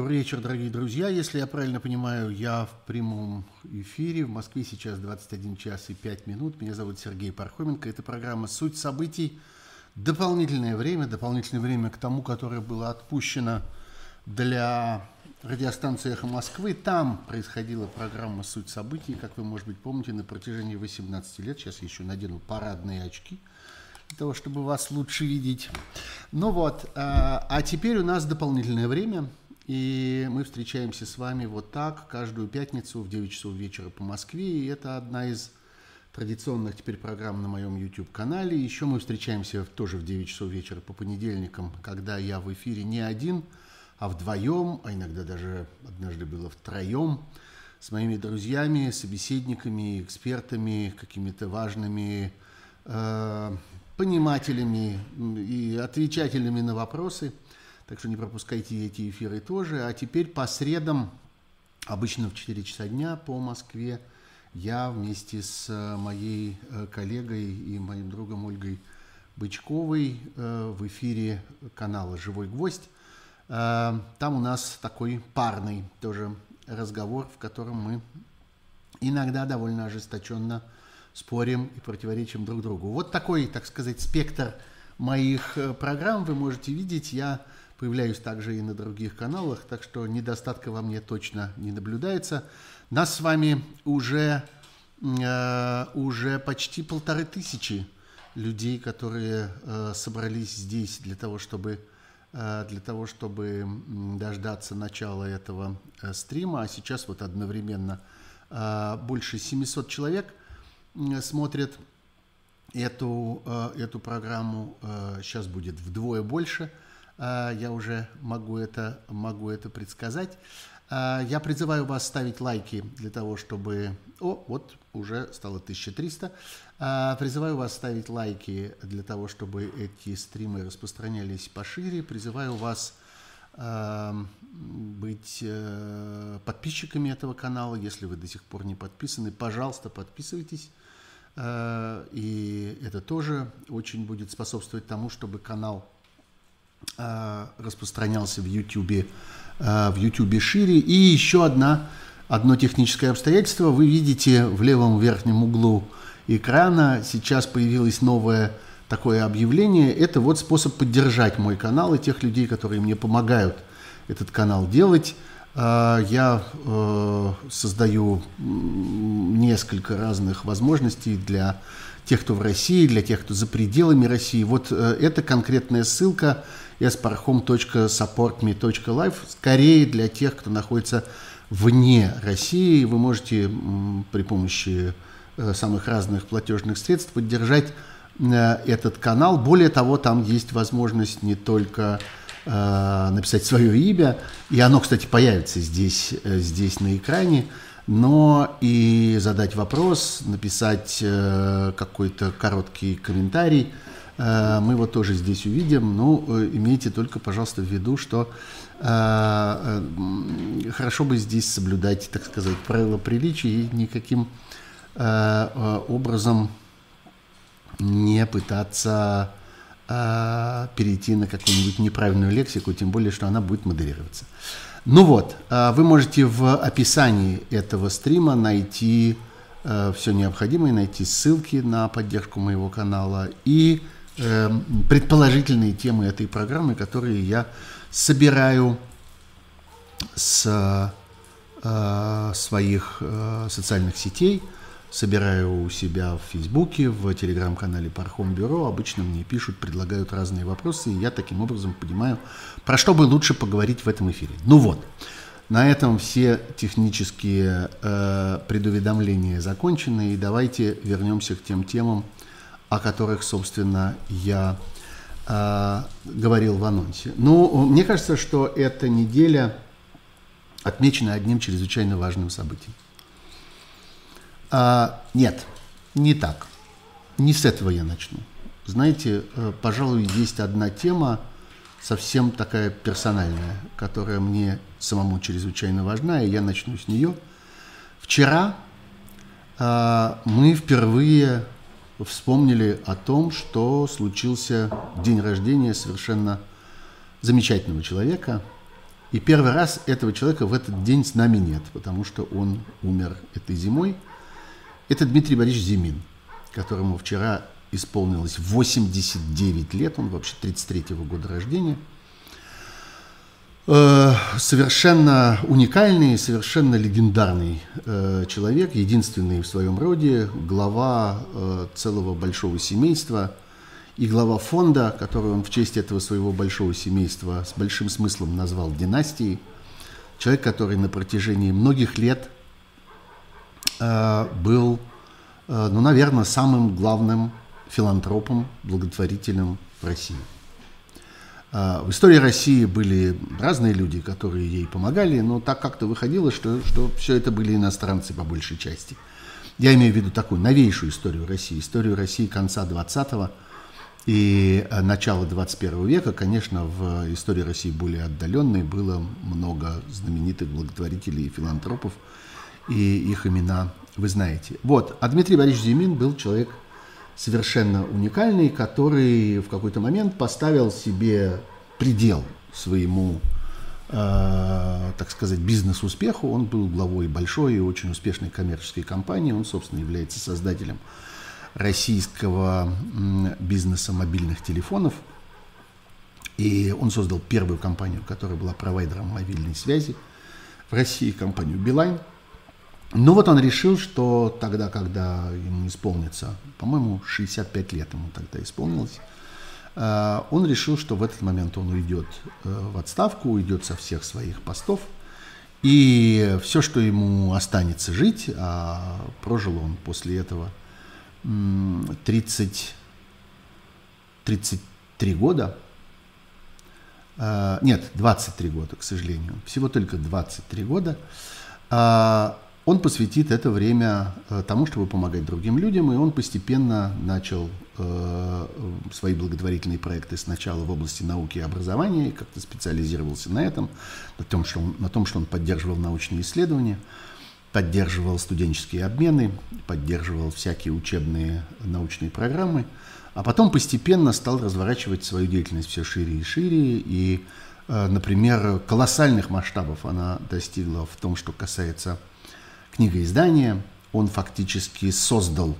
Добрый вечер, дорогие друзья. Если я правильно понимаю, я в прямом эфире. В Москве сейчас 21 час и 5 минут. Меня зовут Сергей Пархоменко. Это программа «Суть событий». Дополнительное время, дополнительное время к тому, которое было отпущено для радиостанции «Эхо Москвы». Там происходила программа «Суть событий». Как вы, может быть, помните, на протяжении 18 лет. Сейчас я еще надену парадные очки для того, чтобы вас лучше видеть. Ну вот, а, а теперь у нас дополнительное время – и мы встречаемся с вами вот так каждую пятницу в 9 часов вечера по Москве. И это одна из традиционных теперь программ на моем YouTube-канале. Еще мы встречаемся тоже в 9 часов вечера по понедельникам, когда я в эфире не один, а вдвоем, а иногда даже однажды было втроем, с моими друзьями, собеседниками, экспертами, какими-то важными э, понимателями и отвечателями на вопросы – так что не пропускайте эти эфиры тоже. А теперь по средам, обычно в 4 часа дня по Москве, я вместе с э, моей э, коллегой и моим другом Ольгой Бычковой э, в эфире канала «Живой гвоздь». Там у нас такой парный тоже разговор, в котором мы иногда довольно ожесточенно спорим и противоречим друг другу. Вот такой, так сказать, спектр моих программ вы можете видеть. Я Появляюсь также и на других каналах, так что недостатка во мне точно не наблюдается. Нас с вами уже, э, уже почти полторы тысячи людей, которые э, собрались здесь для того, чтобы, э, для того, чтобы дождаться начала этого э, стрима. А сейчас вот одновременно э, больше 700 человек смотрят эту, эту программу. Сейчас будет вдвое больше – я уже могу это, могу это предсказать. А, я призываю вас ставить лайки для того, чтобы... О, вот уже стало 1300. А, призываю вас ставить лайки для того, чтобы эти стримы распространялись пошире. Призываю вас быть э, подписчиками этого канала. Если вы до сих пор не подписаны, пожалуйста, подписывайтесь. И это тоже очень будет способствовать тому, чтобы канал распространялся в YouTube, э, в YouTube шире. И еще одна, одно техническое обстоятельство. Вы видите в левом верхнем углу экрана сейчас появилось новое такое объявление. Это вот способ поддержать мой канал и тех людей, которые мне помогают этот канал делать. Э, я создаю несколько разных возможностей для тех, кто в России, для тех, кто за пределами России. Вот эта конкретная ссылка sparhome.supportme.life скорее для тех, кто находится вне России. Вы можете при помощи э, самых разных платежных средств поддержать э, этот канал. Более того, там есть возможность не только э, написать свое имя, и оно, кстати, появится здесь, здесь на экране, но и задать вопрос, написать какой-то короткий комментарий – мы его тоже здесь увидим, но ну, э, имейте только, пожалуйста, в виду, что э, хорошо бы здесь соблюдать, так сказать, правила приличия и никаким образом не пытаться перейти на какую-нибудь неправильную лексику, тем более, что она будет модерироваться. Ну вот, вы можете в описании этого стрима найти все необходимое, найти ссылки на поддержку моего канала и Эм, предположительные темы этой программы, которые я собираю с э, своих э, социальных сетей, собираю у себя в Фейсбуке, в телеграм-канале Пархом Бюро. Обычно мне пишут, предлагают разные вопросы, и я таким образом понимаю, про что бы лучше поговорить в этом эфире. Ну вот, на этом все технические э, предуведомления закончены, и давайте вернемся к тем темам, о которых, собственно, я э, говорил в анонсе. Ну, мне кажется, что эта неделя отмечена одним чрезвычайно важным событием. А, нет, не так. Не с этого я начну. Знаете, э, пожалуй, есть одна тема, совсем такая персональная, которая мне самому чрезвычайно важна, и я начну с нее. Вчера э, мы впервые вспомнили о том, что случился день рождения совершенно замечательного человека, И первый раз этого человека в этот день с нами нет, потому что он умер этой зимой. Это Дмитрий Борисович Зимин, которому вчера исполнилось 89 лет, он вообще 33-го года рождения. Э, совершенно уникальный, совершенно легендарный э, человек, единственный в своем роде, глава э, целого большого семейства и глава фонда, который он в честь этого своего большого семейства с большим смыслом назвал династией. Человек, который на протяжении многих лет был, ну, наверное, самым главным филантропом, благотворителем в России. А, в истории России были разные люди, которые ей помогали, но так как-то выходило, что, что все это были иностранцы по большей части. Я имею в виду такую новейшую историю России, историю России конца 20-го и э, начала 21 века. Конечно, в истории России более отдаленной было много знаменитых благотворителей и филантропов, и их имена вы знаете. Вот, а Дмитрий Борисович Зимин был человек совершенно уникальный, который в какой-то момент поставил себе предел своему, э, так сказать, бизнес-успеху. Он был главой большой и очень успешной коммерческой компании. Он, собственно, является создателем российского бизнеса мобильных телефонов. И он создал первую компанию, которая была провайдером мобильной связи в России, компанию Билайн. Ну вот он решил, что тогда, когда ему исполнится, по-моему, 65 лет ему тогда исполнилось, э, он решил, что в этот момент он уйдет э, в отставку, уйдет со всех своих постов, и все, что ему останется жить, а прожил он после этого 30, 33 года, э, нет, 23 года, к сожалению, всего только 23 года, он посвятит это время э, тому, чтобы помогать другим людям, и он постепенно начал э, свои благотворительные проекты сначала в области науки и образования, и как-то специализировался на этом, на том, что он, на том, что он поддерживал научные исследования, поддерживал студенческие обмены, поддерживал всякие учебные научные программы, а потом постепенно стал разворачивать свою деятельность все шире и шире, и, э, например, колоссальных масштабов она достигла в том, что касается книгоиздания. Он фактически создал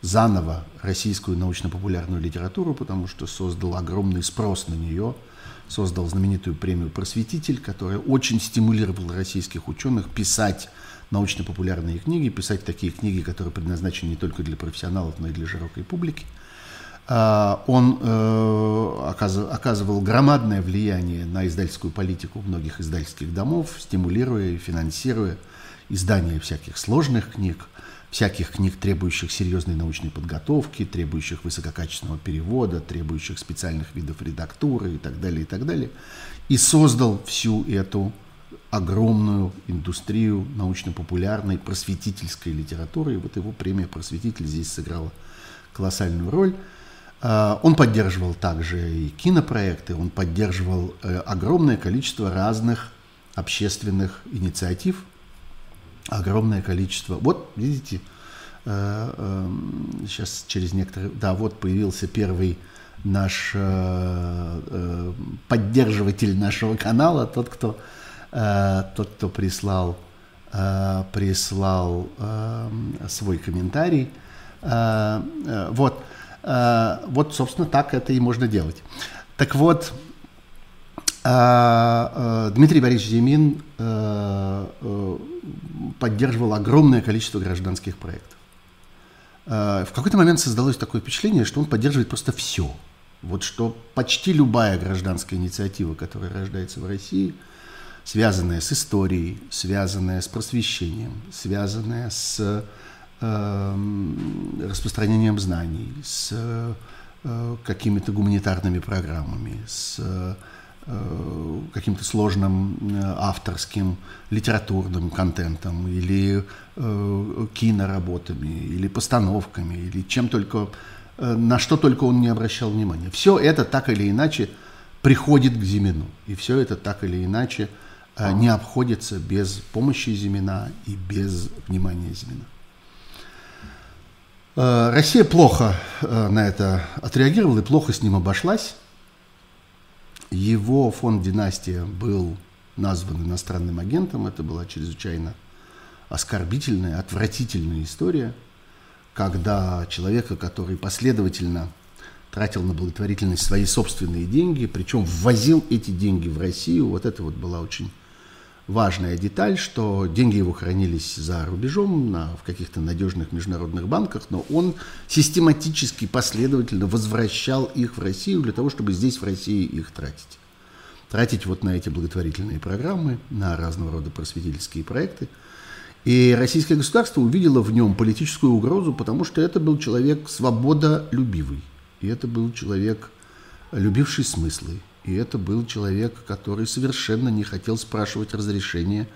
заново российскую научно-популярную литературу, потому что создал огромный спрос на нее, создал знаменитую премию «Просветитель», которая очень стимулировала российских ученых писать научно-популярные книги, писать такие книги, которые предназначены не только для профессионалов, но и для широкой публики. А, он э, оказывал громадное влияние на издательскую политику многих издательских домов, стимулируя и финансируя издание всяких сложных книг, всяких книг, требующих серьезной научной подготовки, требующих высококачественного перевода, требующих специальных видов редактуры и так далее, и так далее. И создал всю эту огромную индустрию научно-популярной просветительской литературы. И вот его премия «Просветитель» здесь сыграла колоссальную роль. А, он поддерживал также и кинопроекты, он поддерживал э, огромное количество разных общественных инициатив, огромное количество. Вот, видите, сейчас э, через некоторые... Да, вот появился первый наш э, поддерживатель нашего канала, тот, кто, тот, кто прислал, прислал свой комментарий. Вот. Э, вот, собственно, так это и можно делать. Так вот, э, э, Дмитрий Борисович Зимин поддерживал огромное количество гражданских проектов. В какой-то момент создалось такое впечатление, что он поддерживает просто все. Вот что почти любая гражданская инициатива, которая рождается в России, связанная с историей, связанная с просвещением, связанная с Эм, распространением знаний, с э, какими-то гуманитарными программами, с э, каким-то сложным э, авторским литературным контентом или киноработами, или постановками, или чем только, на что только он не обращал внимания. Все это так или иначе приходит к Зимину, и все это так или иначе не обходится без помощи Зимина и без внимания Зимина. Э, Россия плохо э, на это отреагировала и плохо с ним обошлась. Его фонд «Династия» был назван иностранным агентом. Это была чрезвычайно оскорбительная, отвратительная история, когда человека, который последовательно тратил на благотворительность свои собственные деньги, причем ввозил эти деньги в Россию, вот это вот была очень важная деталь, что деньги его хранились за рубежом на, в каких-то надежных международных банках, но он систематически, последовательно возвращал их в Россию для того, чтобы здесь, в России, их тратить. Тратить вот на эти благотворительные программы, на разного рода просветительские проекты. И российское государство увидело в нем политическую угрозу, потому что это был человек свободолюбивый. И это был человек, любивший смыслы, и это был человек, который совершенно не хотел спрашивать разрешения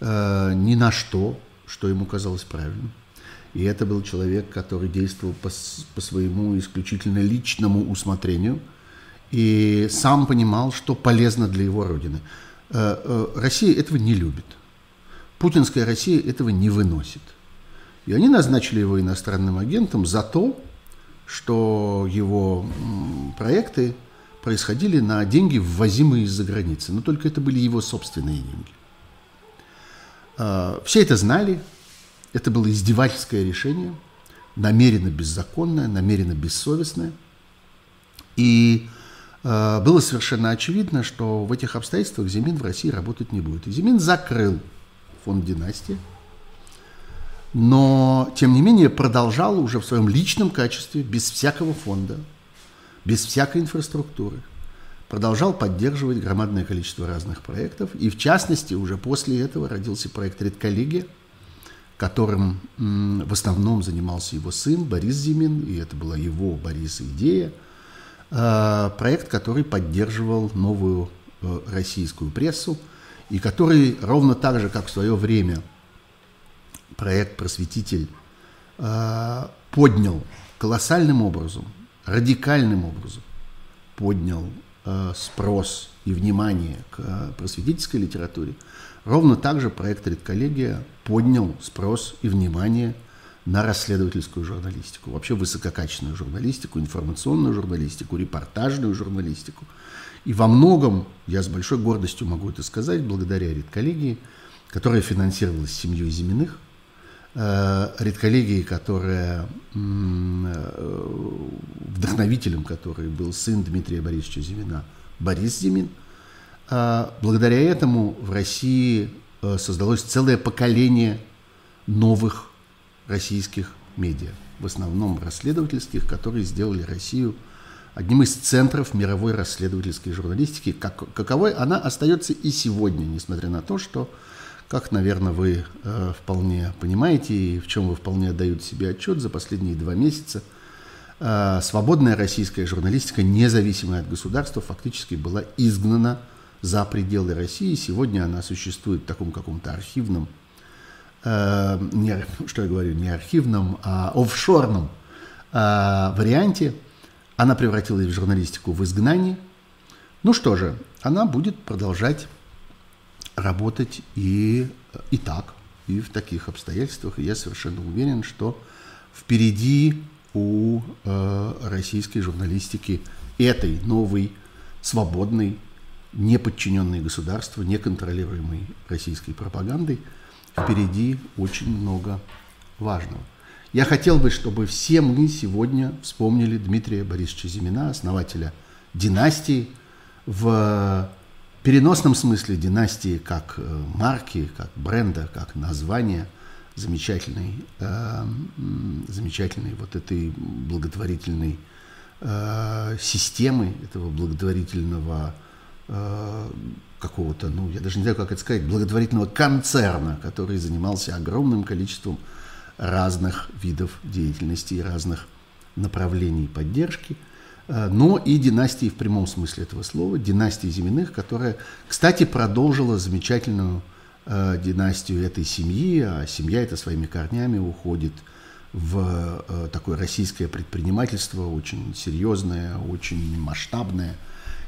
э, ни на что, что ему казалось правильным. И это был человек, который действовал по, по своему исключительно личному усмотрению и сам понимал, что полезно для его родины. Э, э, Россия этого не любит. Путинская Россия этого не выносит. И они назначили его иностранным агентом за то, что его проекты происходили на деньги, ввозимые из-за границы. Но только это были его собственные деньги. А, все это знали. Это было издевательское решение, намеренно беззаконное, намеренно бессовестное. И а, было совершенно очевидно, что в этих обстоятельствах Зимин в России работать не будет. И Зимин закрыл фонд династии, но, тем не менее, продолжал уже в своем личном качестве, без всякого фонда, без всякой инфраструктуры, продолжал поддерживать громадное количество разных проектов. И в частности, уже после этого родился проект «Редколлегия», которым в основном занимался его сын Борис Зимин, и это была его, Бориса, идея. А, проект, который поддерживал новую э, российскую прессу, и который ровно так же, как в свое время проект «Просветитель» а, поднял колоссальным образом радикальным образом поднял э, спрос и внимание к э, просветительской литературе, ровно так же проект «Редколлегия» поднял спрос и внимание на расследовательскую журналистику, вообще высококачественную журналистику, информационную журналистику, репортажную журналистику. И во многом, я с большой гордостью могу это сказать, благодаря редколлегии, которая финансировалась семьей Зиминых, редколлегии, которая э, вдохновителем которой был сын Дмитрия Борисовича Зимина, Борис Зимин. А благодаря этому в России э, создалось целое поколение новых российских медиа, в основном расследовательских, которые сделали Россию одним из центров мировой расследовательской журналистики, как, каковой она остается и сегодня, несмотря на то, что как, наверное, вы э, вполне понимаете и в чем вы вполне отдаете себе отчет, за последние два месяца э, свободная российская журналистика, независимая от государства, фактически была изгнана за пределы России. Сегодня она существует в таком каком-то архивном, э, не, что я говорю, не архивном, а офшорном э, варианте. Она превратилась в журналистику в изгнании. Ну что же, она будет продолжать работать и, и так, и в таких обстоятельствах. И я совершенно уверен, что впереди у э, российской журналистики этой новой, свободной, не подчиненной государству, неконтролируемой российской пропагандой, впереди очень много важного. Я хотел бы, чтобы все мы сегодня вспомнили Дмитрия Борисовича Зимина, основателя династии в переносном смысле династии как э, марки, как бренда, как названия. Замечательной, э, замечательной вот этой благотворительной э, системы, этого благотворительного э, какого-то, ну, я даже не знаю, как это сказать, благотворительного концерна, который занимался огромным количеством разных видов деятельности и разных направлений поддержки – но и династии в прямом смысле этого слова, династии Зиминых, которая, кстати, продолжила замечательную э, династию этой семьи, а семья эта своими корнями уходит в э, такое российское предпринимательство, очень серьезное, очень масштабное,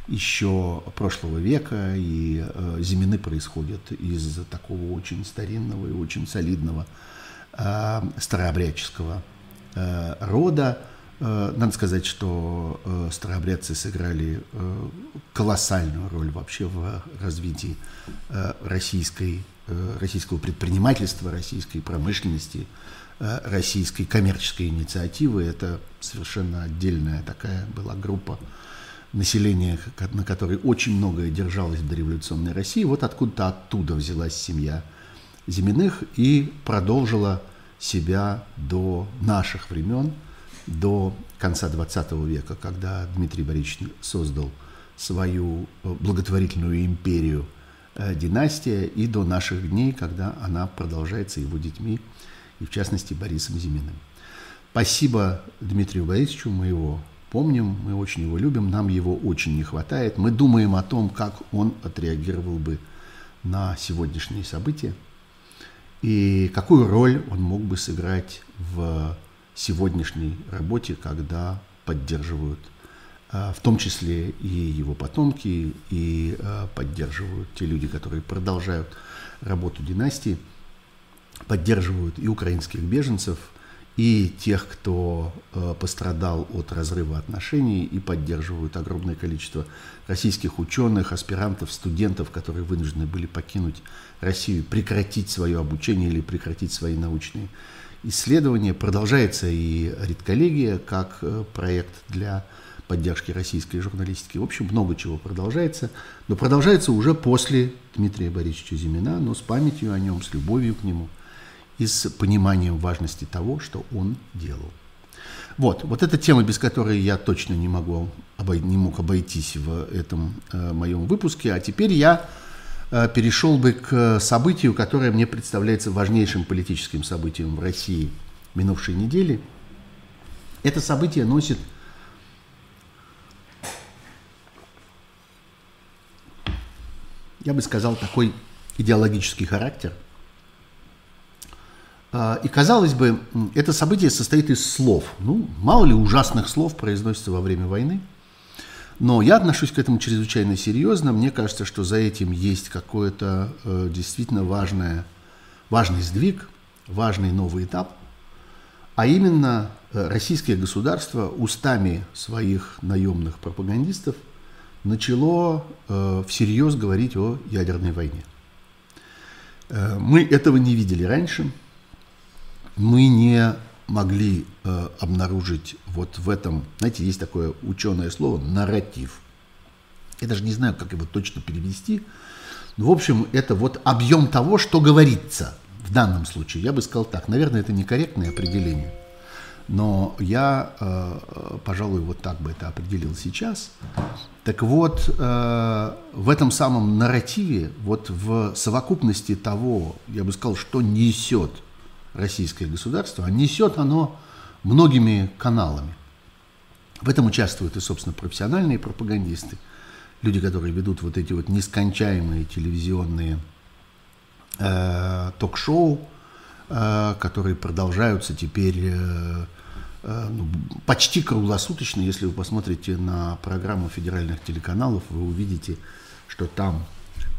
еще прошлого века, и э, Зимины происходят из такого очень старинного и очень солидного э, старообрядческого э, рода, Э, надо сказать, что э, старообрядцы сыграли э, колоссальную роль вообще в развитии российской, российского предпринимательства, российской промышленности, российской коммерческой инициативы. Это совершенно отдельная такая была группа населения, на которой очень многое держалось в дореволюционной России. Вот откуда-то оттуда взялась семья Зиминых и продолжила себя до наших времен – до конца 20 века, когда Дмитрий Борисович создал свою э, благотворительную империю э, династия, и до наших дней, когда она продолжается его детьми, и в частности Борисом Зиминым. Спасибо Дмитрию Борисовичу, мы его помним, мы очень его любим, нам его очень не хватает. Мы думаем о том, как он отреагировал бы на сегодняшние события и какую роль он мог бы сыграть в сегодняшней работе, когда поддерживают а, в том числе и его потомки, и а, поддерживают те люди, которые продолжают работу династии, поддерживают и украинских беженцев, и тех, кто а, пострадал от разрыва отношений, и поддерживают огромное количество российских ученых, аспирантов, студентов, которые вынуждены были покинуть Россию, прекратить свое обучение или прекратить свои научные исследования. Продолжается и редколлегия как э, проект для поддержки российской журналистики. В общем, много чего продолжается, но продолжается уже после Дмитрия Борисовича Зимина, но с памятью о нем, с любовью к нему и с пониманием важности того, что он делал. Вот, вот эта тема, без которой я точно не, могу, не мог обойтись в этом э, моем выпуске. А теперь я перешел бы к событию, которое мне представляется важнейшим политическим событием в России минувшей недели. Это событие носит я бы сказал, такой идеологический характер. Э, и, казалось бы, это событие состоит из слов. Ну, мало ли ужасных слов произносится во время войны – но я отношусь к этому чрезвычайно серьезно. Мне кажется, что за этим есть какой-то э, действительно важное, важный сдвиг, важный новый этап. А именно э, российское государство устами своих наемных пропагандистов начало э, всерьез говорить о ядерной войне. Э, мы этого не видели раньше. Мы не могли э, обнаружить вот в этом, знаете, есть такое ученое слово нарратив. Я даже не знаю, как его точно перевести. Но, в общем, это вот объем того, что говорится в данном случае. Я бы сказал так. Наверное, это некорректное определение. Но я, э, пожалуй, вот так бы это определил сейчас. Так вот, э, в этом самом нарративе, вот в совокупности того, я бы сказал, что несет российское государство, а несет оно многими каналами. В этом участвуют и, собственно, профессиональные пропагандисты, люди, которые ведут вот эти вот нескончаемые телевизионные э, ток-шоу, э, которые продолжаются теперь э, э, ну, почти круглосуточно. Если вы посмотрите на программу федеральных телеканалов, вы увидите, что там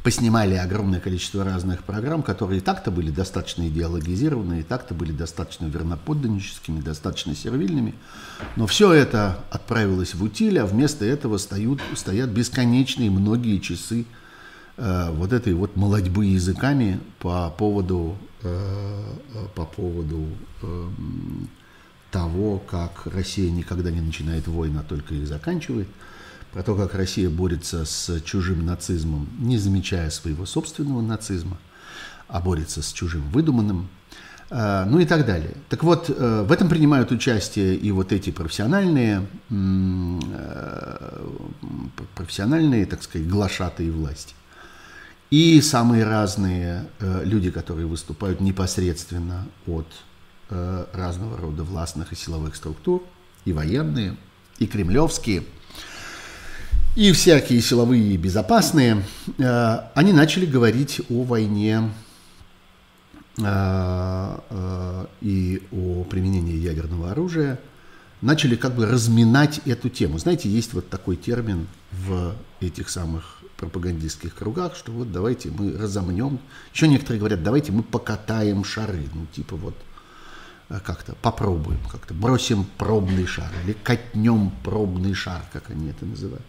поснимали огромное количество разных программ, которые и так-то были достаточно идеологизированы, и так-то были достаточно верноподданническими, достаточно сервильными. Но все это отправилось в утиль, а вместо этого стоят, стоят бесконечные многие часы э, вот этой вот молодьбы языками по поводу, э, по поводу э, того, как Россия никогда не начинает войны, а только их заканчивает – про то, как Россия борется с чужим нацизмом, не замечая своего собственного нацизма, а борется с чужим выдуманным, э, ну и так далее. Так вот, э, в этом принимают участие и вот эти профессиональные, э, профессиональные, так сказать, глашатые власти. И самые разные люди, которые выступают непосредственно от разного рода властных и силовых структур, и военные, и кремлевские – и всякие силовые и безопасные, э, они начали говорить о войне э, э, и о применении ядерного оружия, начали как бы разминать эту тему. Знаете, есть вот такой термин в этих самых пропагандистских кругах, что вот давайте мы разомнем. Еще некоторые говорят, давайте мы покатаем шары. Ну, типа вот как-то попробуем, как-то бросим пробный шар или катнем пробный шар, как они это называют.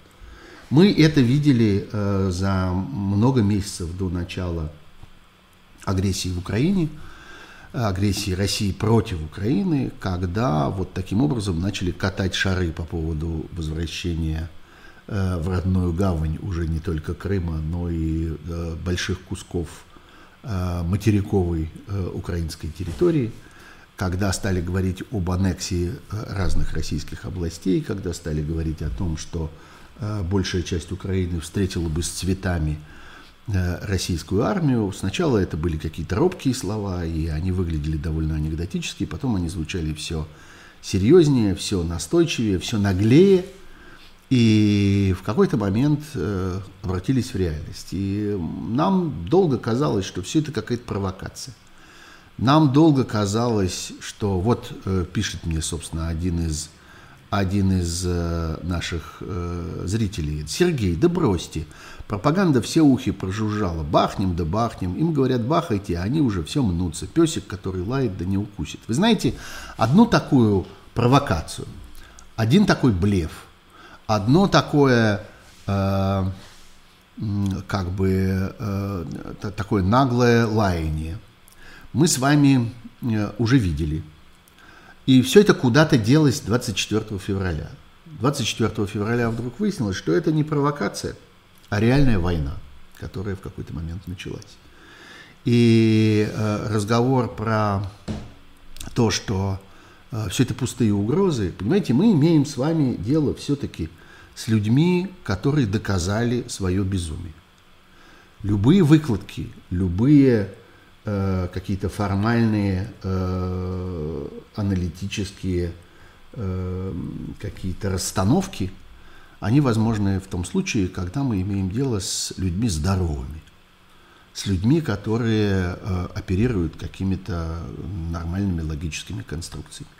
Мы это видели э, за много месяцев до начала агрессии в Украине, агрессии России против Украины, когда вот таким образом начали катать шары по поводу возвращения э, в родную гавань уже не только Крыма, но и э, больших кусков э, материковой э, украинской территории, когда стали говорить об аннексии э, разных российских областей, когда стали говорить о том, что большая часть Украины встретила бы с цветами Э, российскую армию. Сначала это были какие-то робкие слова, и они выглядели довольно анекдотически, потом они звучали все серьезнее, все настойчивее, все наглее, и в какой-то момент э, обратились в реальность. И нам долго казалось, что все это какая-то провокация. Нам долго казалось, что вот э, пишет мне, собственно, один из один из э, наших э, зрителей, Сергей, да бросьте, пропаганда все ухи прожужжала, бахнем да бахнем, им говорят бахайте, а они уже все мнутся, песик, который лает да не укусит. Вы знаете, одну такую провокацию, один такой блеф, одно такое, э, как бы, э, такое наглое лаяние. Мы с вами э, уже видели – и все это куда-то делось 24 февраля. 24 февраля вдруг выяснилось, что это не провокация, а реальная война, которая в какой-то момент началась. И э, разговор про то, что э, все это пустые угрозы, понимаете, мы имеем с вами дело все-таки с людьми, которые доказали свое безумие. Любые выкладки, любые Э, какие-то формальные э, аналитические э, какие-то расстановки, они возможны в том случае, когда мы имеем дело с людьми здоровыми, с людьми, которые оперируют какими-то нормальными логическими конструкциями.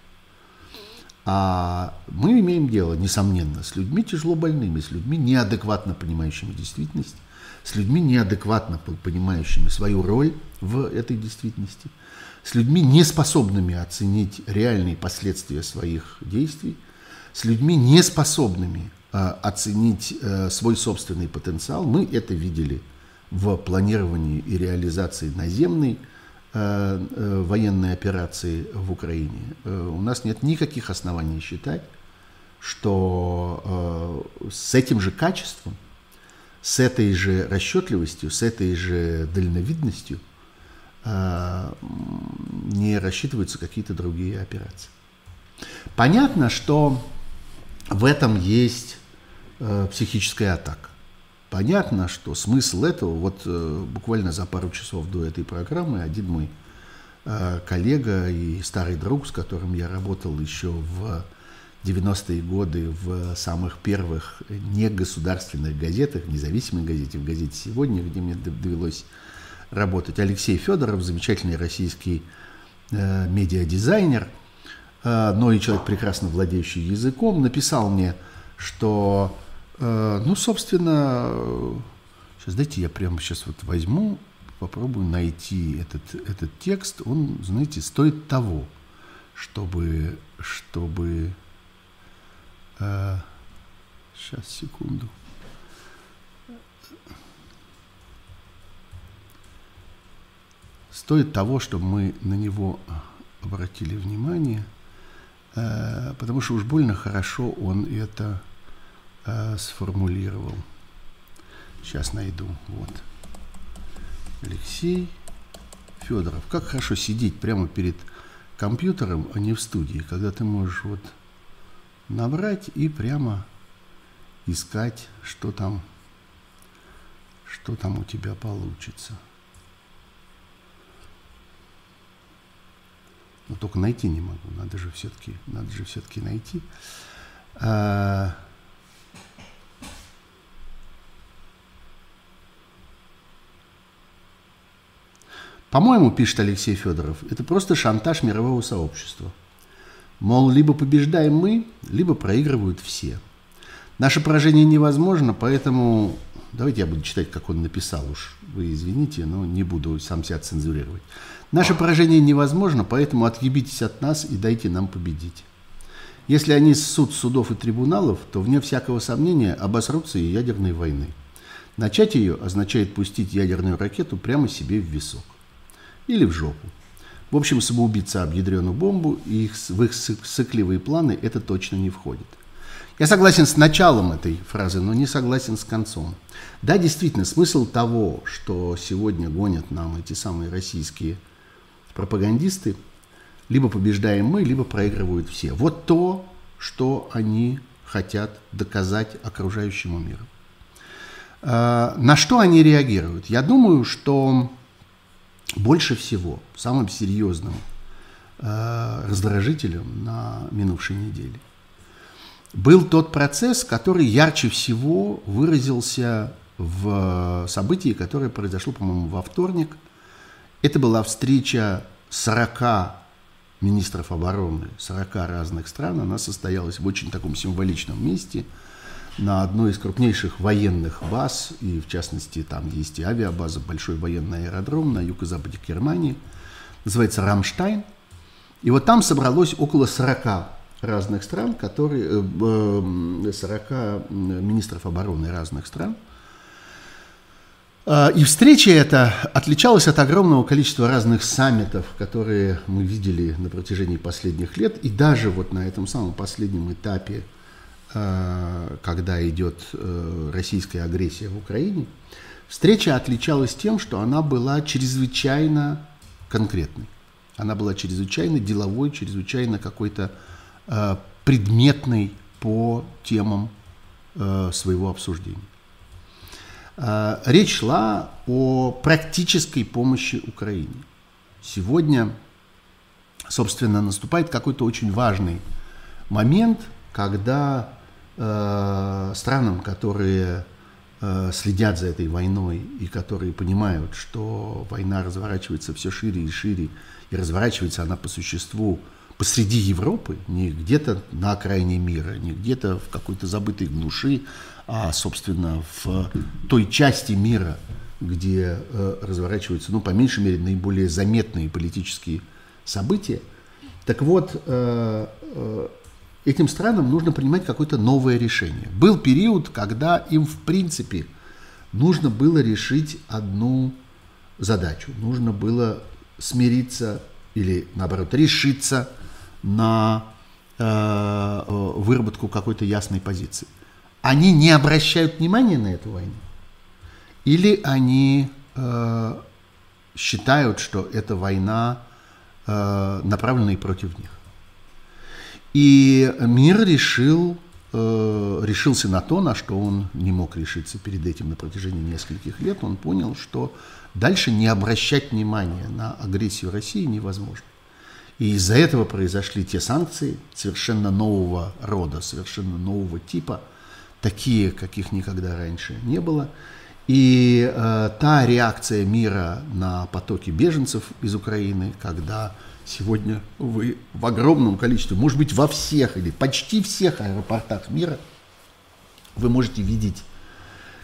А мы имеем дело, несомненно, с людьми тяжело больными, с людьми неадекватно понимающими действительность, с людьми неадекватно понимающими свою роль в этой действительности, с людьми, неспособными оценить реальные последствия своих действий, с людьми, неспособными э, оценить э, свой собственный потенциал. Мы это видели в планировании и реализации наземной э, э, военной операции в Украине. Э, у нас нет никаких оснований считать, что э, с этим же качеством – с этой же расчетливостью, с этой же дальновидностью э, не рассчитываются какие-то другие операции. Понятно, что в этом есть э, психическая атака. Понятно, что смысл этого, вот э, буквально за пару часов до этой программы один мой э, коллега и старый друг, с которым я работал еще в 90-е годы в самых первых негосударственных газетах, независимой газете, в газете «Сегодня», где мне довелось работать. Алексей Федоров, замечательный российский э, медиадизайнер, э, но и человек, прекрасно владеющий языком, написал мне, что, э, ну, собственно, сейчас дайте я прямо сейчас вот возьму, попробую найти этот, этот текст. Он, знаете, стоит того, чтобы, чтобы а, сейчас, секунду. Стоит того, чтобы мы на него обратили внимание, э, потому что уж больно хорошо он это э, сформулировал. Сейчас найду. Вот. Алексей Федоров. Как хорошо сидеть прямо перед компьютером, а не в студии, когда ты можешь вот набрать и прямо искать, что там, что там у тебя получится. Но только найти не могу, надо же все-таки, надо же все-таки найти. А, По-моему, пишет Алексей Федоров, это просто шантаж мирового сообщества. Мол, либо побеждаем мы, либо проигрывают все. Наше поражение невозможно, поэтому давайте я буду читать, как он написал уж. Вы извините, но не буду сам себя цензурировать. Наше поражение невозможно, поэтому отъебитесь от нас и дайте нам победить. Если они суд судов и трибуналов, то, вне всякого сомнения, обосрутся и ядерной войны. Начать ее означает пустить ядерную ракету прямо себе в висок. Или в жопу. В общем, самоубийца об ядреную бомбу, и их, в их сыкливые планы это точно не входит. Я согласен с началом этой фразы, но не согласен с концом. Да, действительно, смысл того, что сегодня гонят нам эти самые российские пропагандисты – либо побеждаем мы, либо проигрывают все. Вот то, что они хотят доказать окружающему миру. А, на что они реагируют? Я думаю, что больше всего, самым серьезным а, раздражителем на минувшей неделе. Был тот процесс, который ярче всего выразился в событии, которое произошло, по-моему, во вторник. Это была встреча 40 министров обороны 40 разных стран, она состоялась в очень таком символичном месте, на одной из крупнейших военных баз, и в частности там есть и авиабаза, большой военный аэродром на юго-западе Германии, называется «Рамштайн». И вот там собралось около 40 разных стран, которые, 40 э, э, министров обороны разных стран – а, и встреча эта отличалась от огромного количества разных саммитов, которые мы видели на протяжении последних лет. И даже вот на этом самом последнем этапе, когда идет э, российская агрессия в Украине, встреча отличалась тем, что она была чрезвычайно конкретной. Она была чрезвычайно деловой, чрезвычайно какой-то а, предметной по темам э, своего обсуждения. Э, речь шла о практической помощи Украине. Сегодня, собственно, наступает какой-то очень важный момент, когда э, странам, которые э, следят за этой войной и которые понимают, что война разворачивается все шире и шире, и разворачивается она по существу посреди Европы, не где-то на окраине мира, не где-то в какой-то забытой глуши, а, собственно, в той части мира, где э, разворачиваются, ну, по меньшей мере, наиболее заметные политические события. Так вот, э, э, этим странам нужно принимать какое-то новое решение. Был период, когда им, в принципе, нужно было решить одну задачу. Нужно было смириться или, наоборот, решиться на э, выработку какой-то ясной позиции они не обращают внимания на эту войну? Или они э, считают, что эта война э, направлена и против них? И мир решил, э, решился на то, на что он не мог решиться перед этим на протяжении нескольких лет. Он понял, что дальше не обращать внимания на агрессию России невозможно. И из-за этого произошли те санкции совершенно нового рода, совершенно нового типа – такие, каких никогда раньше не было. И э, та реакция мира на потоки беженцев из Украины, когда сегодня вы в огромном количестве, может быть, во всех или почти всех аэропортах мира, вы можете видеть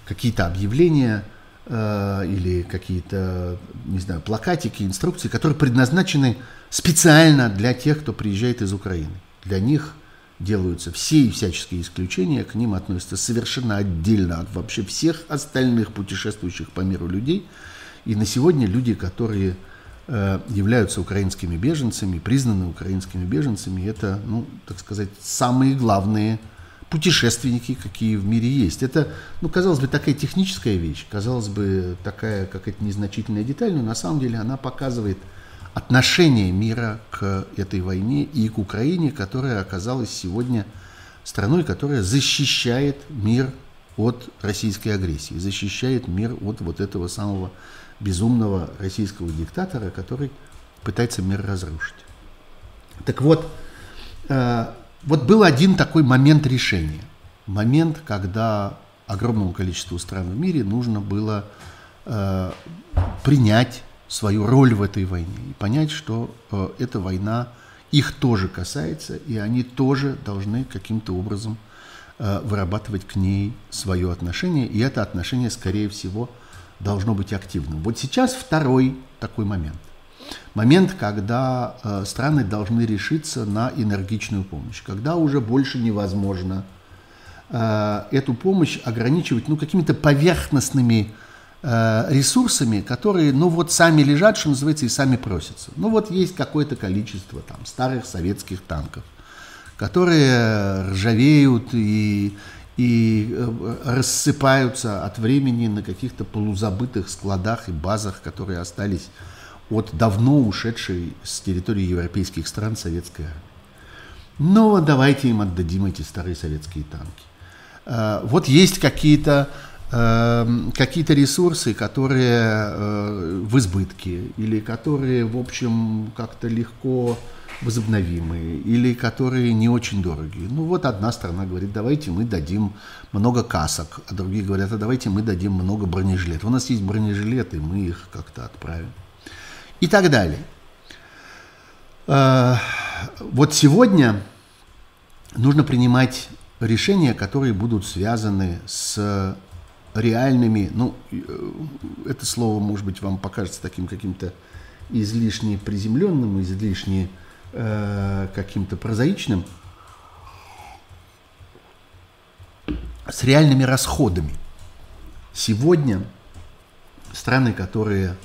какие-то объявления э, или какие-то, не знаю, плакатики, инструкции, которые предназначены специально для тех, кто приезжает из Украины. Для них делаются все и всяческие исключения, к ним относятся совершенно отдельно от вообще всех остальных путешествующих по миру людей. И на сегодня люди, которые являются украинскими беженцами, признаны украинскими беженцами, это, ну, так сказать, самые главные путешественники, какие в мире есть. Это, ну, казалось бы, такая техническая вещь, казалось бы, такая какая-то незначительная деталь, но на самом деле она показывает – отношение мира к этой войне и к Украине, которая оказалась сегодня страной, которая защищает мир от российской агрессии, защищает мир от вот этого самого безумного российского диктатора, который пытается мир разрушить. Так вот, э, вот был один такой момент решения. Момент, когда огромному количеству стран в мире нужно было э, принять свою роль в этой войне и понять, что э, эта война их тоже касается, и они тоже должны каким-то образом вырабатывать к ней свое отношение, и это отношение, скорее всего, должно быть активным. Вот сейчас второй такой момент. Момент, когда э, страны должны решиться на энергичную помощь, когда уже больше невозможно э, эту помощь ограничивать ну, какими-то поверхностными э, ресурсами, которые, ну вот, сами лежат, что называется, и сами просятся. Ну вот есть какое-то количество там старых советских танков, которые ржавеют и, и э, рассыпаются от времени на каких-то полузабытых складах и базах, которые остались от давно ушедшей с территории европейских стран советской армии. Ну, давайте им отдадим эти старые советские танки. Э, вот есть какие-то э, какие-то ресурсы, которые в избытке или которые, в общем, как-то легко возобновимые или которые не очень дорогие. Ну вот одна страна говорит, давайте мы дадим много касок, а другие говорят, а давайте мы дадим много бронежилетов. У нас есть бронежилеты, мы их как-то отправим. И так далее. А, вот сегодня нужно принимать решения, которые будут связаны с реальными, ну, э, это слово, может быть, вам покажется таким каким-то излишне приземленным, излишне э, каким-то прозаичным, с реальными расходами. Сегодня страны, которые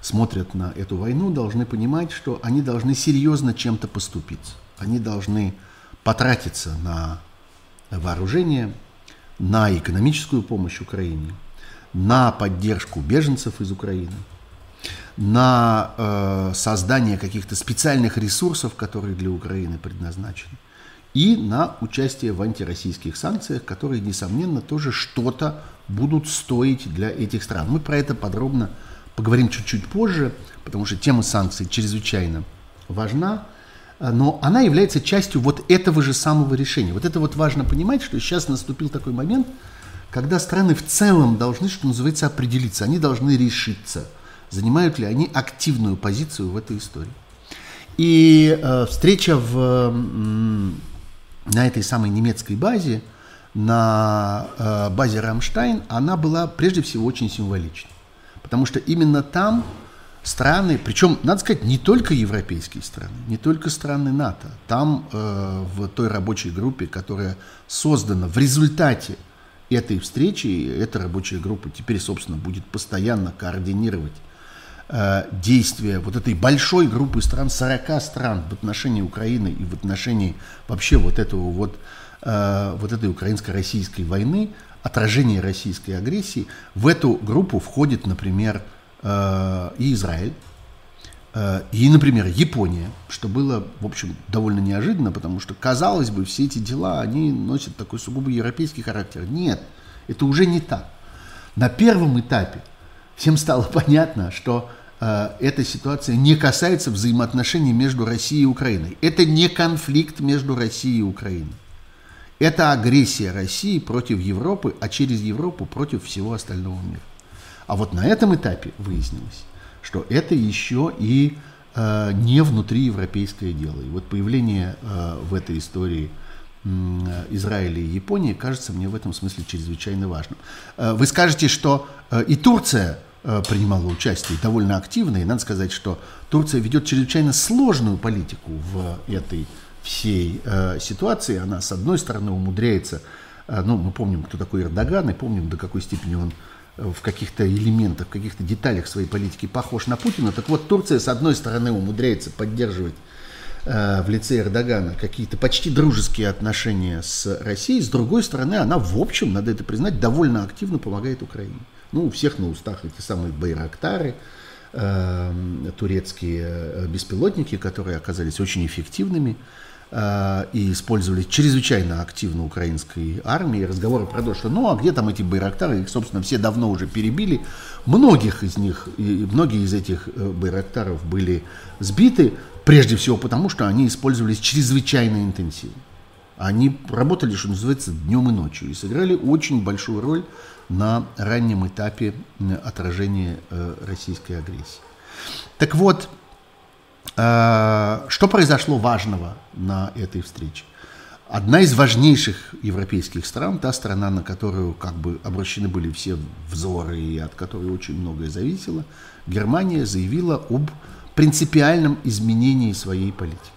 смотрят на эту войну, должны понимать, что они должны серьезно чем-то поступить. Они должны потратиться на вооружение, на экономическую помощь Украине, на поддержку беженцев из Украины – на э, создание каких-то специальных ресурсов, которые для Украины предназначены, и на участие в антироссийских санкциях, которые, несомненно, тоже что-то будут стоить для этих стран. Мы про это подробно поговорим чуть-чуть позже, потому что тема санкций чрезвычайно важна, но она является частью вот этого же самого решения. Вот это вот важно понимать, что сейчас наступил такой момент, когда страны в целом должны, что называется, определиться, они должны решиться – занимают ли они активную позицию в этой истории. И э, встреча в, на этой самой немецкой базе, на э, базе Рамштайн, она была прежде всего очень символична. Потому что именно там страны, причем, надо сказать, не только европейские страны, не только страны НАТО, там э, в той рабочей группе, которая создана в результате этой встречи, эта рабочая группа теперь, собственно, будет постоянно координировать действия вот этой большой группы стран, 40 стран в отношении Украины и в отношении вообще вот этого вот, э, вот этой украинско-российской войны, отражения российской агрессии, в эту группу входит, например, э, и Израиль, и, например, Япония, что было, в общем, довольно неожиданно, потому что, казалось бы, все эти дела, они носят такой сугубо европейский характер. Нет, это уже не так. На первом этапе всем стало понятно, что э, эта ситуация не касается взаимоотношений между Россией и Украиной. Это не конфликт между Россией и Украиной. Это агрессия России против Европы, а через Европу против всего остального мира. А вот на этом этапе выяснилось, что это еще и э, не внутриевропейское дело. И вот появление э, в этой истории э, Израиля и Японии кажется мне в этом смысле чрезвычайно важным. Э, вы скажете, что э, и Турция принимала участие довольно активно. И надо сказать, что Турция ведет чрезвычайно сложную политику в этой всей э, ситуации. Она, с одной стороны, умудряется, э, ну, мы помним, кто такой Эрдоган, и помним, до какой степени он э, в каких-то элементах, в каких-то деталях своей политики похож на Путина. Так вот, Турция, с одной стороны, умудряется поддерживать э, в лице Эрдогана какие-то почти дружеские отношения с Россией. С другой стороны, она, в общем, надо это признать, довольно активно помогает Украине. Ну, у всех на устах эти самые байрактары, э, турецкие э, беспилотники, которые оказались очень эффективными э, и использовались чрезвычайно активно украинской армией. Разговоры про то, что ну а где там эти байрактары, их, собственно, все давно уже перебили. Многих из них, и многие из этих э, байрактаров были сбиты, прежде всего потому, что они использовались чрезвычайно интенсивно. Они работали, что называется, днем и ночью и сыграли очень большую роль на раннем этапе отражения э, российской агрессии. Так вот, э, что произошло важного на этой встрече? одна из важнейших европейских стран, та страна, на которую как бы обращены были все взоры и от которой очень многое зависело, Германия заявила об принципиальном изменении своей политики.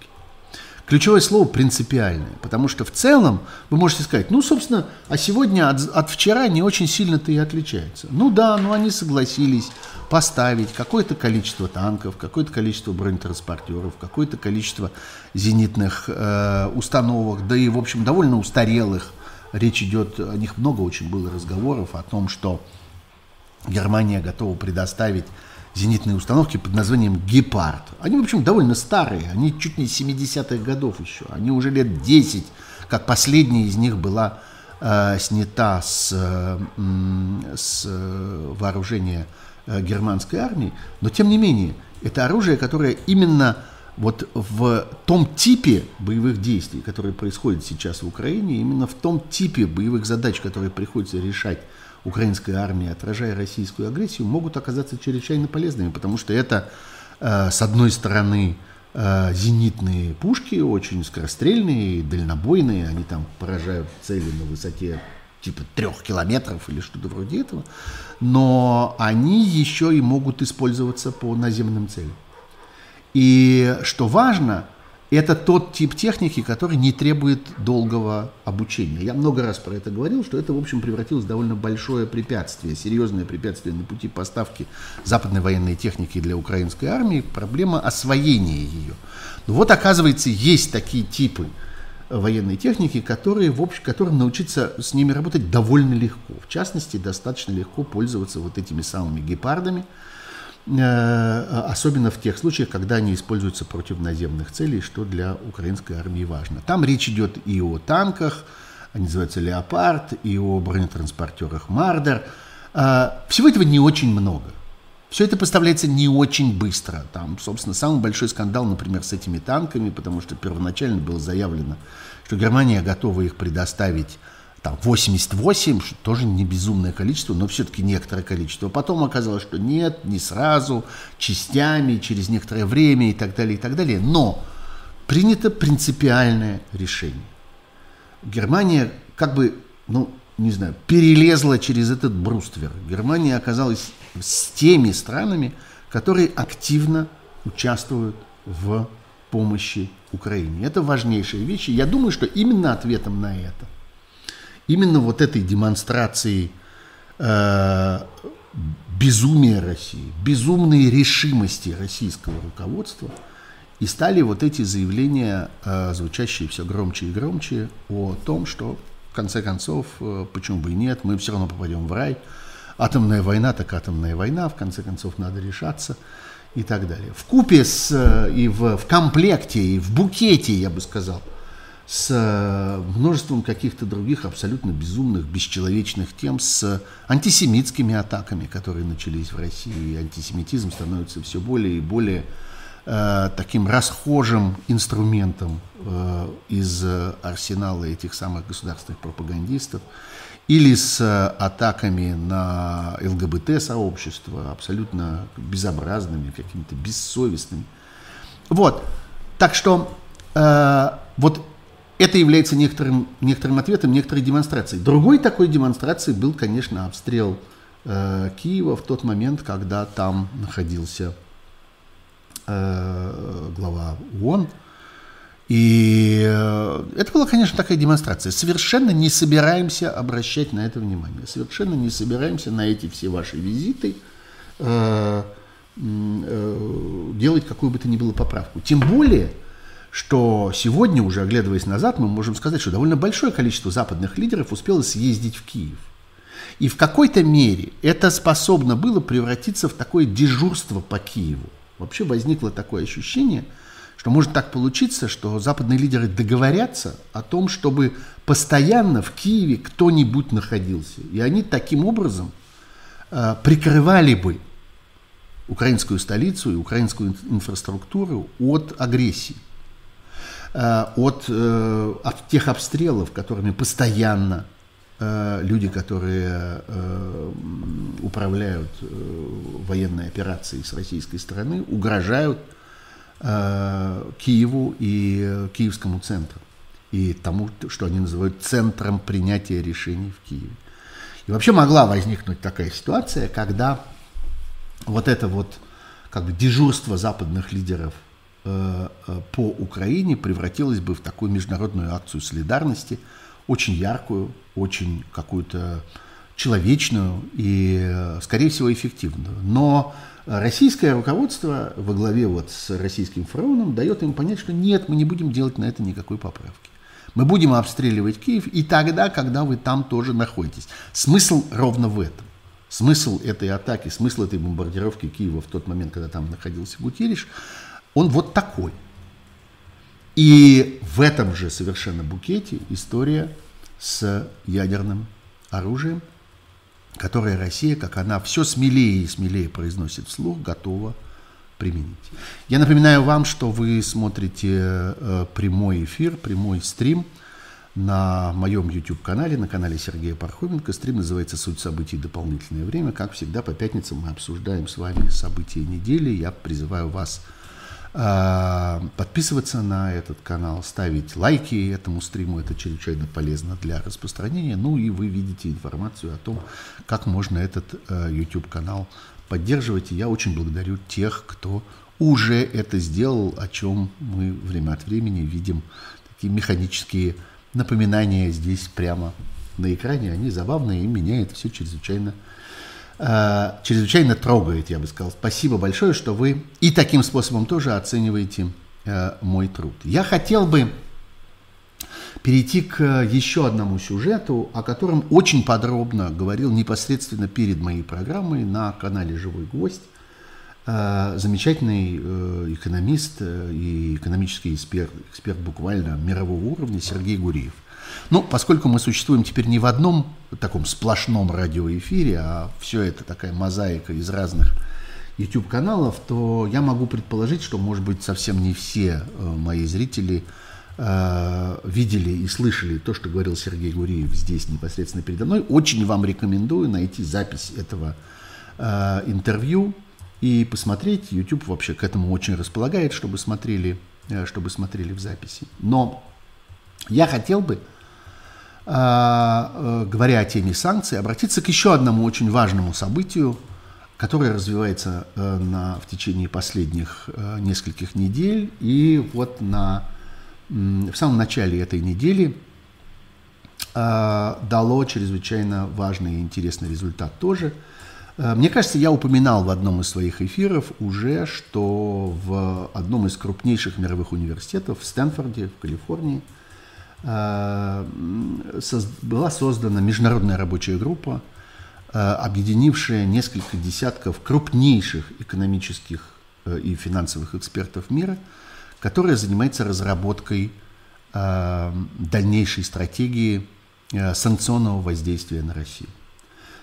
Ключевое слово принципиальное, потому что в целом вы можете сказать, ну, собственно, а сегодня от, от вчера не очень сильно-то и отличается. Ну да, ну они согласились поставить какое-то количество танков, какое-то количество бронетранспортеров, какое-то количество зенитных э, установок, да и, в общем, довольно устарелых. Речь идет, о них много очень было разговоров о том, что Германия готова предоставить зенитные установки под названием «Гепард». Они, в общем, довольно старые, они чуть не 70-х годов еще, они уже лет 10, как последняя из них была э, снята с, э, с вооружения э, германской армии, но тем не менее, это оружие, которое именно вот в том типе боевых действий, которые происходят сейчас в Украине, именно в том типе боевых задач, которые приходится решать украинской армии, отражая российскую агрессию, могут оказаться чрезвычайно полезными, потому что это, э, с одной стороны, э, зенитные пушки, очень скорострельные, дальнобойные, они там поражают цели на высоте типа трех километров или что-то вроде этого, но они еще и могут использоваться по наземным целям. И что важно – это тот тип техники, который не требует долгого обучения. Я много раз про это говорил, что это, в общем, превратилось в довольно большое препятствие, серьезное препятствие на пути поставки западной военной техники для украинской армии, проблема освоения ее. Но вот, оказывается, есть такие типы военной техники, которые, в общем, которым научиться с ними работать довольно легко. В частности, достаточно легко пользоваться вот этими самыми гепардами – особенно в тех случаях, когда они используются против наземных целей, что для украинской армии важно. Там речь идет и о танках, они называются «Леопард», и о бронетранспортерах «Мардер». Э, всего этого не очень много. Все это поставляется не очень быстро. Там, собственно, самый большой скандал, например, с этими танками, потому что первоначально было заявлено, что Германия готова их предоставить там 88, что тоже не безумное количество, но все-таки некоторое количество. Потом оказалось, что нет, не сразу, частями, через некоторое время и так далее, и так далее. Но принято принципиальное решение. Германия как бы, ну, не знаю, перелезла через этот бруствер. Германия оказалась с теми странами, которые активно участвуют в помощи Украине. Это важнейшие вещи. Я думаю, что именно ответом на это – именно вот этой демонстрацией э, безумия России, безумной решимости российского руководства и стали вот эти заявления, э, звучащие все громче и громче, о том, что в конце концов, э, почему бы и нет, мы все равно попадем в рай. Атомная война, так атомная война, в конце концов надо решаться и так далее. В купе с, э, и в, в комплекте, и в букете, я бы сказал – с э, множеством каких-то других абсолютно безумных, бесчеловечных тем, с антисемитскими атаками, которые начались в России. И антисемитизм становится все более и более э, таким расхожим инструментом э, из арсенала этих самых государственных пропагандистов. Или с атаками на ЛГБТ-сообщество, абсолютно безобразными, какими-то бессовестными. Вот. Так что э, вот это является некоторым, некоторым ответом, некоторой демонстрацией. Другой такой демонстрацией был, конечно, обстрел э, Киева в тот момент, когда там находился э, глава ООН. И э, это была, конечно, такая демонстрация. Совершенно не собираемся обращать на это внимание. Совершенно не собираемся на эти все ваши визиты э, э, делать какую бы то ни было поправку. Тем более, что сегодня, уже оглядываясь назад, мы можем сказать, что довольно большое количество западных лидеров успело съездить в Киев. И в какой-то мере это способно было превратиться в такое дежурство по Киеву. Вообще возникло такое ощущение, что может так получиться, что западные лидеры договорятся о том, чтобы постоянно в Киеве кто-нибудь находился. И они таким образом э, прикрывали бы украинскую столицу и украинскую инфраструктуру от агрессии. Э, от, э, от тех обстрелов, которыми постоянно э, люди, которые управляют военной операцией с российской стороны, угрожают Киеву и Киевскому центру. и тому, что они называют центром принятия решений в Киеве. И вообще могла возникнуть такая ситуация, когда вот это вот как бы дежурство западных лидеров по Украине превратилось бы в такую международную акцию солидарности, очень яркую, очень какую-то человечную и, э, скорее всего, эффективную. Но российское руководство во главе вот с российским фараоном дает им понять, что нет, мы не будем делать на это никакой поправки. Мы будем обстреливать Киев и тогда, когда вы там тоже находитесь. Смысл ровно в этом. Смысл этой атаки, смысл этой бомбардировки Киева в тот момент, когда там находился Гутериш, он вот такой. И в этом же совершенно букете история с ядерным оружием, которое Россия, как она все смелее и смелее произносит вслух, готова применить. Я напоминаю вам, что вы смотрите э, прямой эфир, прямой стрим на моем YouTube-канале, на канале Сергея Пархоменко. Стрим называется «Суть событий. Дополнительное время». Как всегда, по пятницам мы обсуждаем с вами события недели. Я призываю вас подписываться на этот канал, ставить лайки этому стриму. Это чрезвычайно полезно для распространения. Ну и вы видите информацию о том, как можно этот э, YouTube-канал поддерживайте. Я очень благодарю тех, кто уже это сделал, о чем мы время от времени видим такие механические напоминания здесь прямо на экране. Они забавные и меня это все чрезвычайно, э, чрезвычайно трогает, я бы сказал. Спасибо большое, что вы и таким способом тоже оцениваете э, мой труд. Я хотел бы перейти к еще одному сюжету, о котором очень подробно говорил непосредственно перед моей программой на канале «Живой гвоздь» э, замечательный э, экономист э, и экономический эксперт, эксперт буквально мирового уровня Сергей Гуриев. Ну, поскольку мы существуем теперь не в одном таком сплошном радиоэфире, а все это такая мозаика из разных YouTube-каналов, то я могу предположить, что, может быть, совсем не все мои зрители – Э, видели и слышали то, что говорил Сергей Гуриев здесь непосредственно передо мной, очень вам рекомендую найти запись этого э, интервью и посмотреть. YouTube вообще к этому очень располагает, чтобы смотрели, э, чтобы смотрели в записи. Но я хотел бы, э, э, говоря о теме санкций, обратиться к еще одному очень важному событию, которое развивается э, на, в течение последних э, нескольких недель. И вот на в самом начале этой недели а, дало чрезвычайно важный и интересный результат тоже. А, мне кажется, я упоминал в одном из своих эфиров уже, что в одном из крупнейших мировых университетов в Стэнфорде, в Калифорнии, а, была создана международная рабочая группа, объединившая несколько десятков крупнейших экономических э, и финансовых экспертов мира – которая занимается разработкой э, дальнейшей стратегии э, санкционного воздействия на Россию.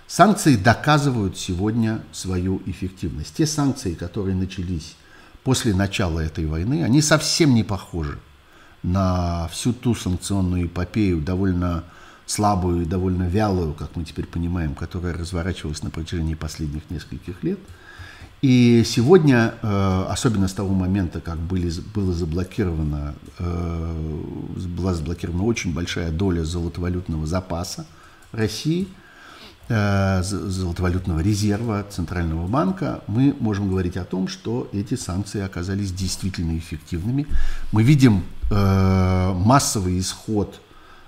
Санкции доказывают сегодня свою эффективность. Те санкции, которые начались после начала этой войны, они совсем не похожи на всю ту санкционную эпопею, довольно слабую и довольно вялую, как мы теперь понимаем, которая разворачивалась на протяжении последних нескольких лет – и сегодня, э, особенно с того момента, как были, было заблокировано, э, была заблокирована очень большая доля золотовалютного запаса России, золотовалютного резерва Центрального банка, мы можем говорить о том, что эти санкции оказались действительно эффективными. Мы видим массовый исход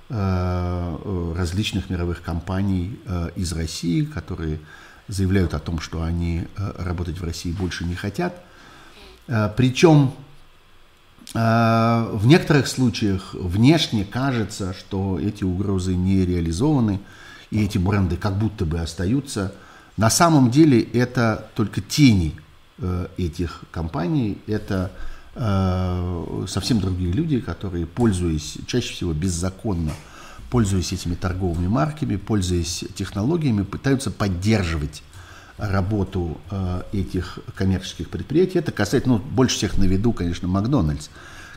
различных мировых компаний из России, которые заявляют о том, что они э, работать в России больше не хотят. Э, Причем э, в некоторых случаях внешне кажется, что эти угрозы не реализованы, и эти бренды как будто бы остаются. На самом деле это только тени этих компаний, это совсем другие люди, которые, пользуясь чаще всего беззаконно пользуясь этими торговыми марками, пользуясь технологиями, пытаются поддерживать работу э, этих коммерческих предприятий. Это касается, ну, больше всех на виду, конечно, Макдональдс,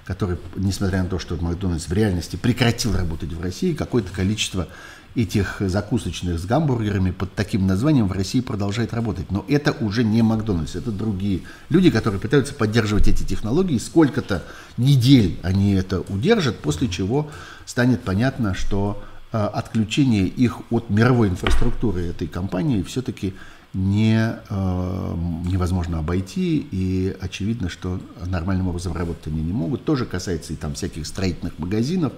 который, несмотря на то, что Макдональдс в реальности прекратил работать в России, какое-то количество этих закусочных с гамбургерами под таким названием в России продолжает работать. Но это уже не Макдональдс, это другие люди, которые пытаются поддерживать эти технологии. Сколько-то недель они это удержат, после чего станет понятно, что э, отключение их от мировой инфраструктуры этой компании все-таки не, э, невозможно обойти, и очевидно, что нормальным образом работать они не могут. Тоже касается и там всяких строительных магазинов,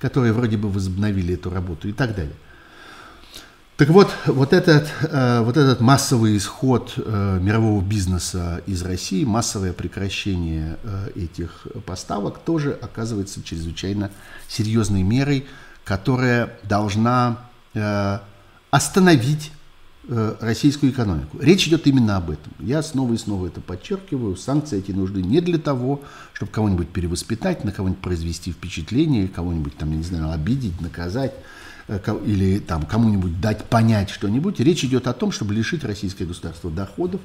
которые вроде бы возобновили эту работу и так далее. Так вот, вот этот, э, вот этот массовый исход э, мирового бизнеса из России, массовое прекращение э, этих поставок тоже оказывается чрезвычайно серьезной мерой, которая должна остановить российскую экономику. Речь идет именно об этом. Я снова и снова это подчеркиваю. Санкции эти нужны не для того, чтобы кого-нибудь перевоспитать, на кого-нибудь произвести впечатление, кого-нибудь там, я не знаю, обидеть, наказать э, или там кому-нибудь дать понять что-нибудь. Речь идет о том, чтобы лишить российское государство доходов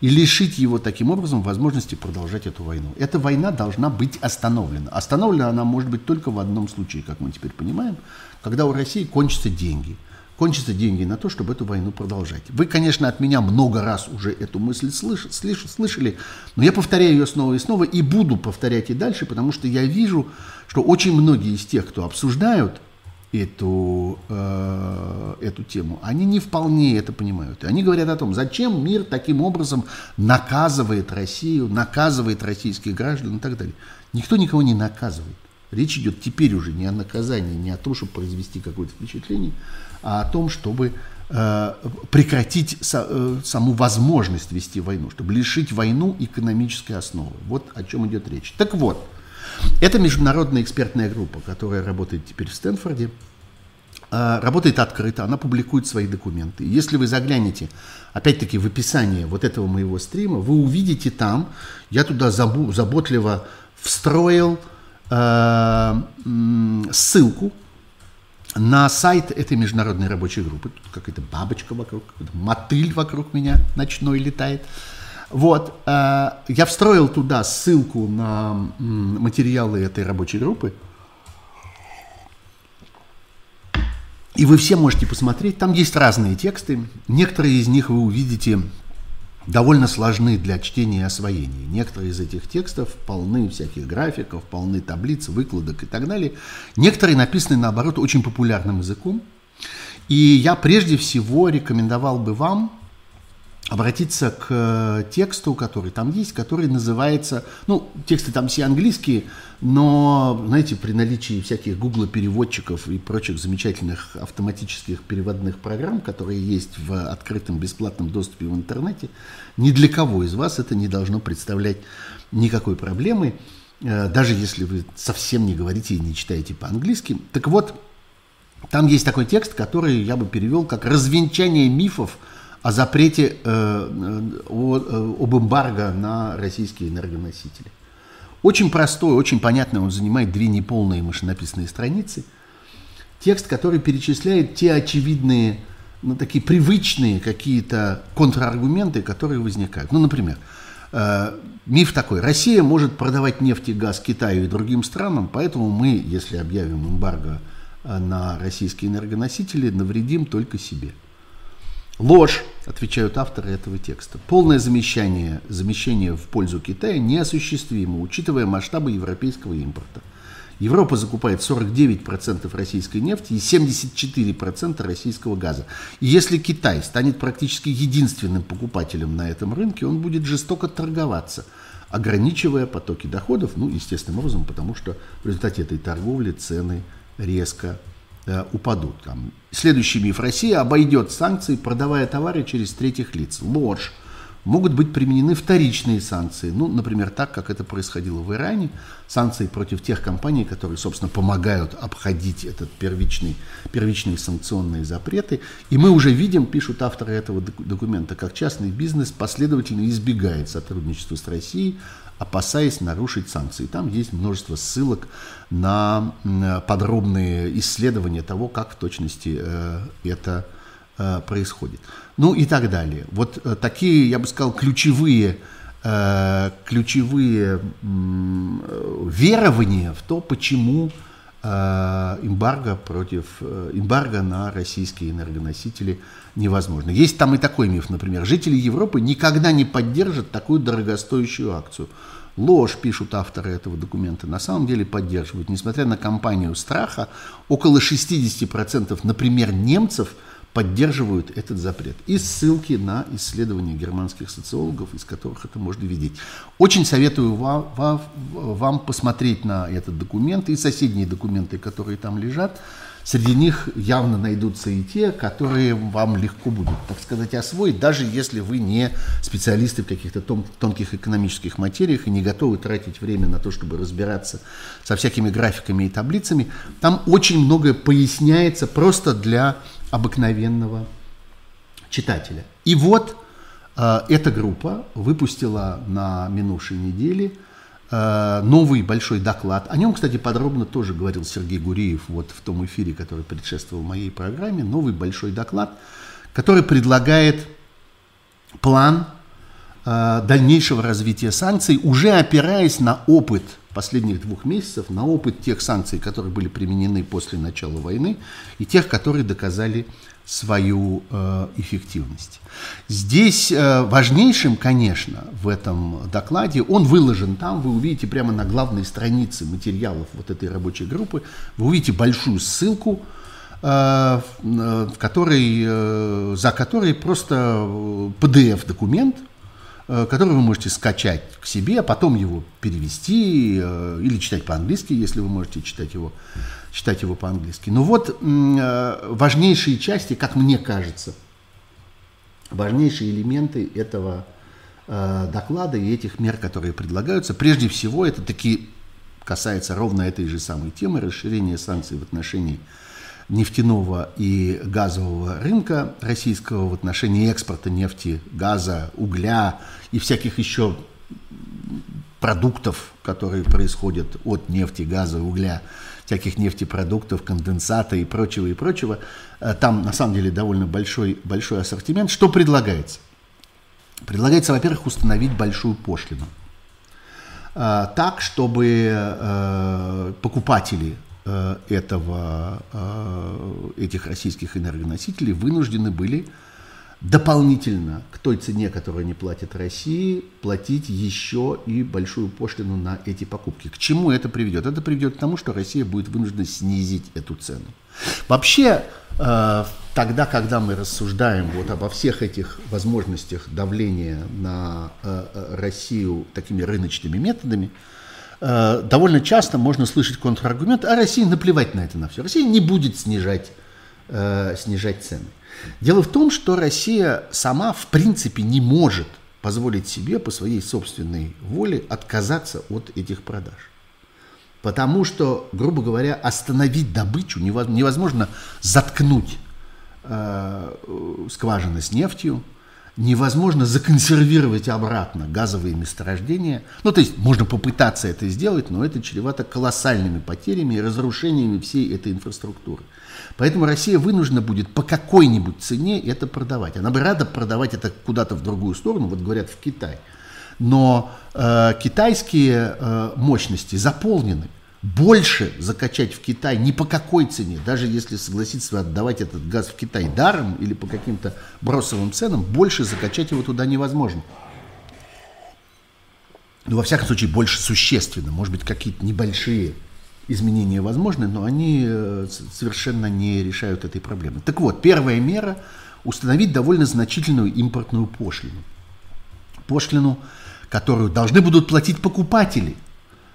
и лишить его таким образом возможности продолжать эту войну. Эта война должна быть остановлена. Остановлена она может быть только в одном случае, как мы теперь понимаем, когда у России кончатся деньги – кончатся деньги на то, чтобы эту войну продолжать. Вы, конечно, от меня много раз уже эту мысль слыш, слыш, слышали, но я повторяю ее снова и снова и буду повторять и дальше, потому что я вижу, что очень многие из тех, кто обсуждают эту, э, эту тему, они не вполне это понимают. И они говорят о том, зачем мир таким образом наказывает Россию, наказывает российских граждан и так далее. Никто никого не наказывает. Речь идет теперь уже не о наказании, не о том, чтобы произвести какое-то впечатление, а о том, чтобы э, прекратить э, саму возможность вести войну, чтобы лишить войну экономической основы. Вот о чем идет речь. Так вот, это международная экспертная группа, которая работает теперь в Стэнфорде, э, работает открыто, она публикует свои документы. Если вы заглянете, опять-таки, в описание вот этого моего стрима, вы увидите там, я туда заботливо встроил ссылку на сайт этой международной рабочей группы. Тут какая-то бабочка вокруг, мотыль вокруг меня ночной летает. Вот, э, я встроил туда ссылку на материалы этой рабочей группы. И вы все можете посмотреть, там есть разные тексты. Некоторые из них вы увидите довольно сложны для чтения и освоения. Некоторые из этих текстов полны всяких графиков, полны таблиц, выкладок и так далее. Некоторые написаны, наоборот, очень популярным языком. И я прежде всего рекомендовал бы вам обратиться к э, тексту, который там есть, который называется, ну, тексты там все английские, но, знаете, при наличии всяких гугло-переводчиков и прочих замечательных автоматических переводных программ, которые есть в открытом бесплатном доступе в интернете, ни для кого из вас это не должно представлять никакой проблемы, э, даже если вы совсем не говорите и не читаете по-английски. Так вот, там есть такой текст, который я бы перевел как «развенчание мифов», о запрете, э, о, э, об эмбарго на российские энергоносители. Очень простой, очень понятный, он занимает две неполные машинописные страницы. Текст, который перечисляет те очевидные, ну, такие привычные какие-то контраргументы, которые возникают. Ну, например, э, миф такой, Россия может продавать нефть и газ Китаю и другим странам, поэтому мы, если объявим эмбарго на российские энергоносители, навредим только себе. Ложь, отвечают авторы этого текста. Полное замещение, замещение в пользу Китая неосуществимо, учитывая масштабы европейского импорта. Европа закупает 49% российской нефти и 74% российского газа. И если Китай станет практически единственным покупателем на этом рынке, он будет жестоко торговаться, ограничивая потоки доходов, ну, естественным образом, потому что в результате этой торговли цены резко Э, упадут. Там. Следующий миф. Россия обойдет санкции, продавая товары через третьих лиц. Ложь. Могут быть применены вторичные санкции. Ну, например, так, как это происходило в Иране. Санкции против тех компаний, которые, собственно, помогают обходить этот первичный, первичные санкционные запреты. И мы уже видим, пишут авторы этого документа, как частный бизнес последовательно избегает сотрудничества с Россией, опасаясь нарушить санкции. Там есть множество ссылок на подробные исследования того, как в точности э, это э, происходит. Ну и так далее. Вот э, такие, я бы сказал, ключевые, ключевые верования в то, почему эмбарго против эмбарго на российские энергоносители невозможно. Есть там и такой миф, например, жители Европы никогда не поддержат такую дорогостоящую акцию. Ложь, пишут авторы этого документа, на самом деле поддерживают. Несмотря на кампанию страха, около 60%, например, немцев поддерживают этот запрет. И ссылки на исследования германских социологов, из которых это можно видеть. Очень советую вам, вам, посмотреть на этот документ и соседние документы, которые там лежат. Среди них явно найдутся и те, которые вам легко будут, так сказать, освоить, даже если вы не специалисты в каких-то тон тонких экономических материях и не готовы тратить время на то, чтобы разбираться со всякими графиками и таблицами. Там очень многое поясняется просто для обыкновенного читателя. И вот э, эта группа выпустила на минувшей неделе Э, новый большой доклад. О нем, кстати, подробно тоже говорил Сергей Гуриев вот в том эфире, который предшествовал моей программе. Новый большой доклад, который предлагает план э, дальнейшего развития санкций, уже опираясь на опыт последних двух месяцев, на опыт тех санкций, которые были применены после начала войны, и тех, которые доказали свою э, эффективность. Здесь э, важнейшим, конечно, в этом докладе, он выложен там, вы увидите прямо на главной странице материалов вот этой рабочей группы, вы увидите большую ссылку, э, в которой, э, за которой просто PDF-документ, э, который вы можете скачать к себе, а потом его перевести э, или читать по-английски, если вы можете читать его читать его по-английски. Но вот э, важнейшие части, как мне кажется, важнейшие элементы этого э, доклада и этих мер, которые предлагаются, прежде всего, это таки касается ровно этой же самой темы, расширения санкций в отношении нефтяного и газового рынка российского, в отношении экспорта нефти, газа, угля и всяких еще продуктов, которые происходят от нефти, газа, угля всяких нефтепродуктов, конденсата и прочего, и прочего. Э, там, на самом деле, довольно большой, большой ассортимент. Что предлагается? Предлагается, во-первых, установить большую пошлину. Э, так, чтобы э, покупатели этого, этих российских энергоносителей вынуждены были дополнительно к той цене, которую они платят России, платить еще и большую пошлину на эти покупки. К чему это приведет? Это приведет к тому, что Россия будет вынуждена снизить эту цену. Вообще, э, тогда, когда мы рассуждаем вот обо всех этих возможностях давления на э, э, Россию такими рыночными методами, довольно часто можно слышать контраргумент, а России наплевать на это на все. Россия не будет снижать, снижать цены. Дело в том, что Россия сама в принципе не может позволить себе по своей собственной воле отказаться от этих продаж. Потому что, грубо говоря, остановить добычу невозможно заткнуть э, скважины с нефтью, невозможно законсервировать обратно газовые месторождения. Ну, то есть можно попытаться это сделать, но это чревато колоссальными потерями и разрушениями всей этой инфраструктуры. Поэтому Россия вынуждена будет по какой-нибудь цене это продавать. Она бы рада продавать это куда-то в другую сторону, вот говорят в Китай. Но э, китайские э, мощности заполнены. Больше закачать в Китай ни по какой цене, даже если согласиться отдавать этот газ в Китай даром или по каким-то бросовым ценам, больше закачать его туда невозможно. Ну, во всяком случае, больше существенно. Может быть, какие-то небольшие изменения возможны, но они э, совершенно не решают этой проблемы. Так вот, первая мера – установить довольно значительную импортную пошлину. Пошлину, которую должны будут платить покупатели,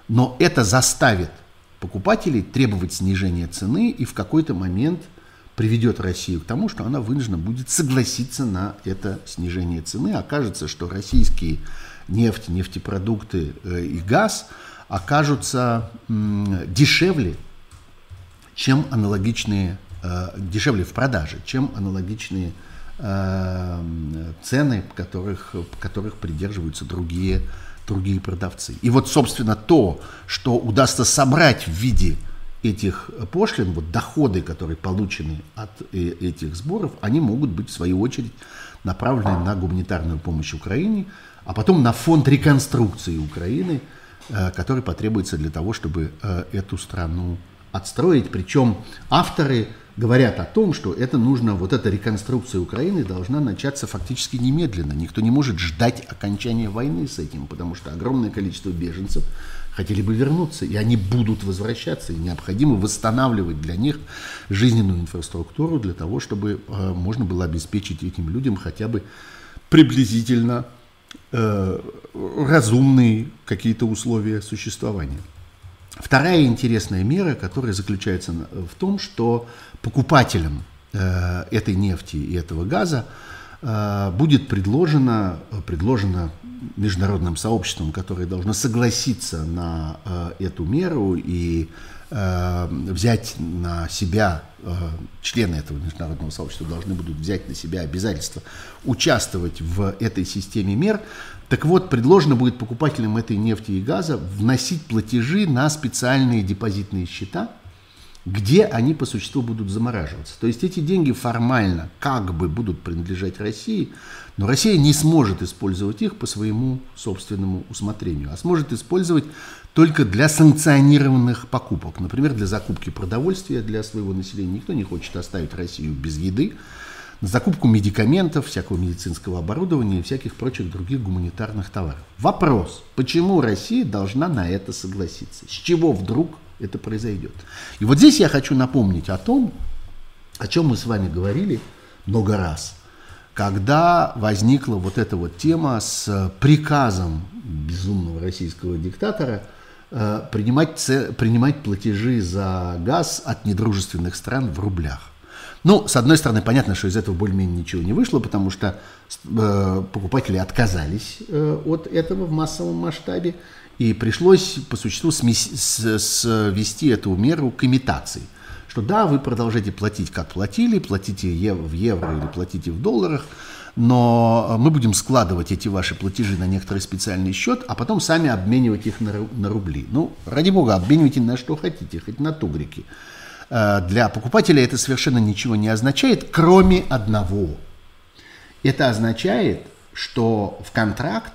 но это заставит покупателей требовать снижения цены и в какой-то момент приведет Россию к тому, что она вынуждена будет согласиться на это снижение цены. Окажется, что российские нефть, нефтепродукты э, и газ – окажутся дешевле, чем аналогичные, э, дешевле в продаже, чем аналогичные э, цены, которых, которых придерживаются другие, другие продавцы. И вот, собственно, то, что удастся собрать в виде этих пошлин, вот доходы, которые получены от э, этих сборов, они могут быть, в свою очередь, направлены на гуманитарную помощь Украине, а потом на фонд реконструкции Украины – Э, который потребуется для того, чтобы э, эту страну отстроить. Причем авторы говорят о том, что это нужно, вот эта реконструкция Украины должна начаться фактически немедленно. Никто не может ждать окончания войны с этим, потому что огромное количество беженцев хотели бы вернуться, и они будут возвращаться, и необходимо восстанавливать для них жизненную инфраструктуру для того, чтобы э, можно было обеспечить этим людям хотя бы приблизительно э, разумные какие-то условия существования. Вторая интересная мера, которая заключается в том, что покупателям э, этой нефти и этого газа э, будет предложено, предложено международным сообществом, которое должно согласиться на э, эту меру и взять на себя, э, члены этого международного сообщества должны будут взять на себя обязательство участвовать в этой системе мер, так вот, предложено будет покупателям этой нефти и газа вносить платежи на специальные депозитные счета, где они по существу будут замораживаться. То есть эти деньги формально как бы будут принадлежать России, но Россия не сможет использовать их по своему собственному усмотрению, а сможет использовать только для санкционированных покупок. Например, для закупки продовольствия для своего населения. Никто не хочет оставить Россию без еды, на закупку медикаментов, всякого медицинского оборудования и всяких прочих других гуманитарных товаров. Вопрос, почему Россия должна на это согласиться? С чего вдруг это произойдет? И вот здесь я хочу напомнить о том, о чем мы с вами говорили много раз, когда возникла вот эта вот тема с приказом безумного российского диктатора принимать, принимать платежи за газ от недружественных стран в рублях. Ну, с одной стороны, понятно, что из этого более-менее ничего не вышло, потому что э, покупатели отказались э, от этого в массовом масштабе, и пришлось по существу свести эту меру к имитации. Что да, вы продолжаете платить, как платили, платите в евро или платите в долларах, но мы будем складывать эти ваши платежи на некоторый специальный счет, а потом сами обменивать их на, на рубли. Ну, ради бога, обменивайте на что хотите, хоть на тугрики. Э, для покупателя это совершенно ничего не означает, кроме одного. Это означает, что в контракт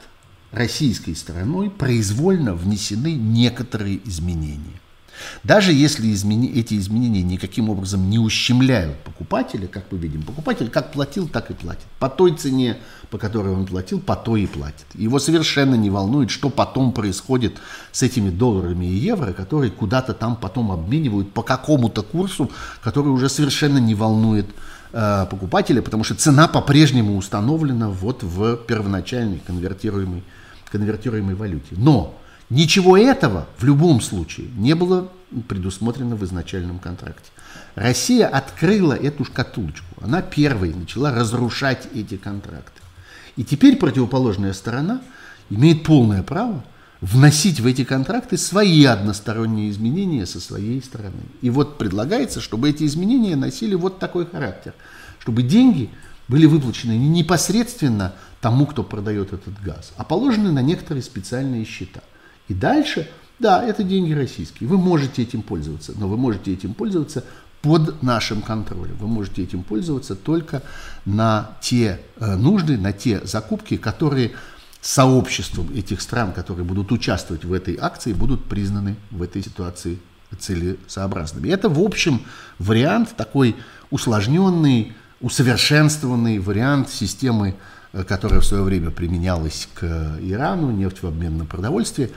российской стороной произвольно внесены некоторые изменения. Даже если измени, эти изменения никаким образом не ущемляют покупателя, как мы видим, покупатель как платил, так и платит. По той цене, по которой он платил, по той и платит. Его совершенно не волнует, что потом происходит с этими долларами и евро, которые куда-то там потом обменивают по какому-то курсу, который уже совершенно не волнует э, покупателя, потому что цена по-прежнему установлена вот в первоначальной конвертируемой, конвертируемой валюте. Но Ничего этого в любом случае не было предусмотрено в изначальном контракте. Россия открыла эту шкатулочку. Она первой начала разрушать эти контракты. И теперь противоположная сторона имеет полное право вносить в эти контракты свои односторонние изменения со своей стороны. И вот предлагается, чтобы эти изменения носили вот такой характер. Чтобы деньги были выплачены не непосредственно тому, кто продает этот газ, а положены на некоторые специальные счета. И дальше, да, это деньги российские. Вы можете этим пользоваться, но вы можете этим пользоваться под нашим контролем. Вы можете этим пользоваться только на те э, нужды, на те закупки, которые сообществом этих стран, которые будут участвовать в этой акции, будут признаны в этой ситуации целесообразными. Это, в общем, вариант такой усложненный, усовершенствованный вариант системы Э, которая в свое время применялась к Ирану, нефть в обмен на продовольствие, э,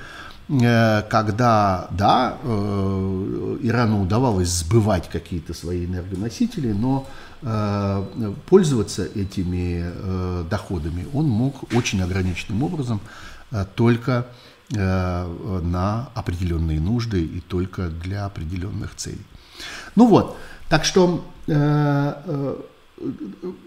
когда, да, э, Ирану удавалось сбывать какие-то свои энергоносители, но пользоваться этими доходами он мог очень ограниченным образом только на определенные нужды и только для определенных целей. Ну вот, так что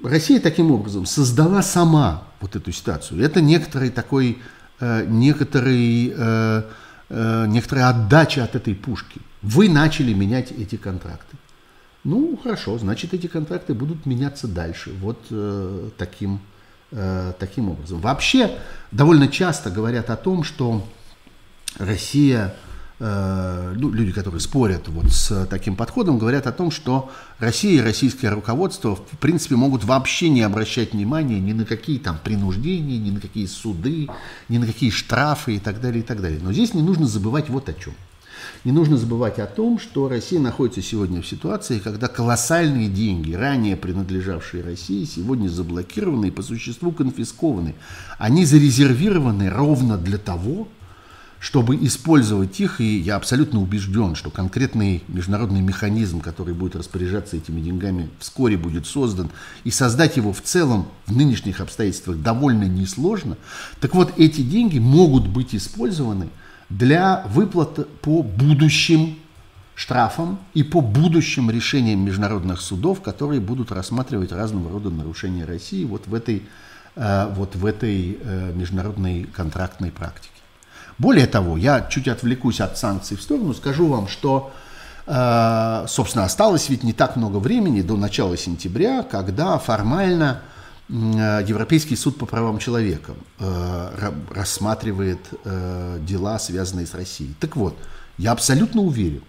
Россия таким образом создала сама вот эту ситуацию. Это некоторый такой, э, некоторый, э, э, некоторая отдача от этой пушки. Вы начали менять эти контракты. Ну, хорошо, значит, эти контракты будут меняться дальше. Вот э, таким, э, таким образом. Вообще, довольно часто говорят о том, что Россия Э, люди, которые спорят вот с таким подходом, говорят о том, что Россия и российское руководство в принципе могут вообще не обращать внимания ни на какие там принуждения, ни на какие суды, ни на какие штрафы и так далее, и так далее. Но здесь не нужно забывать вот о чем. не нужно забывать о том, что Россия находится сегодня в ситуации, когда колоссальные деньги, ранее принадлежавшие России, сегодня заблокированы и по существу конфискованы. Они зарезервированы ровно для того, чтобы использовать их, и я абсолютно убежден, что конкретный международный механизм, который будет распоряжаться этими деньгами, вскоре будет создан, и создать его в целом в нынешних обстоятельствах довольно несложно. Так вот, эти деньги могут быть использованы для выплаты по будущим штрафам и по будущим решениям международных судов, которые будут рассматривать разного рода нарушения России вот в этой, э, вот в этой э, международной контрактной практике. Более того, я чуть отвлекусь от санкций в сторону, скажу вам, что, э, собственно, осталось ведь не так много времени до начала сентября, когда формально э, Европейский суд по правам человека э, рассматривает дела, связанные с Россией. Так вот, я абсолютно уверен,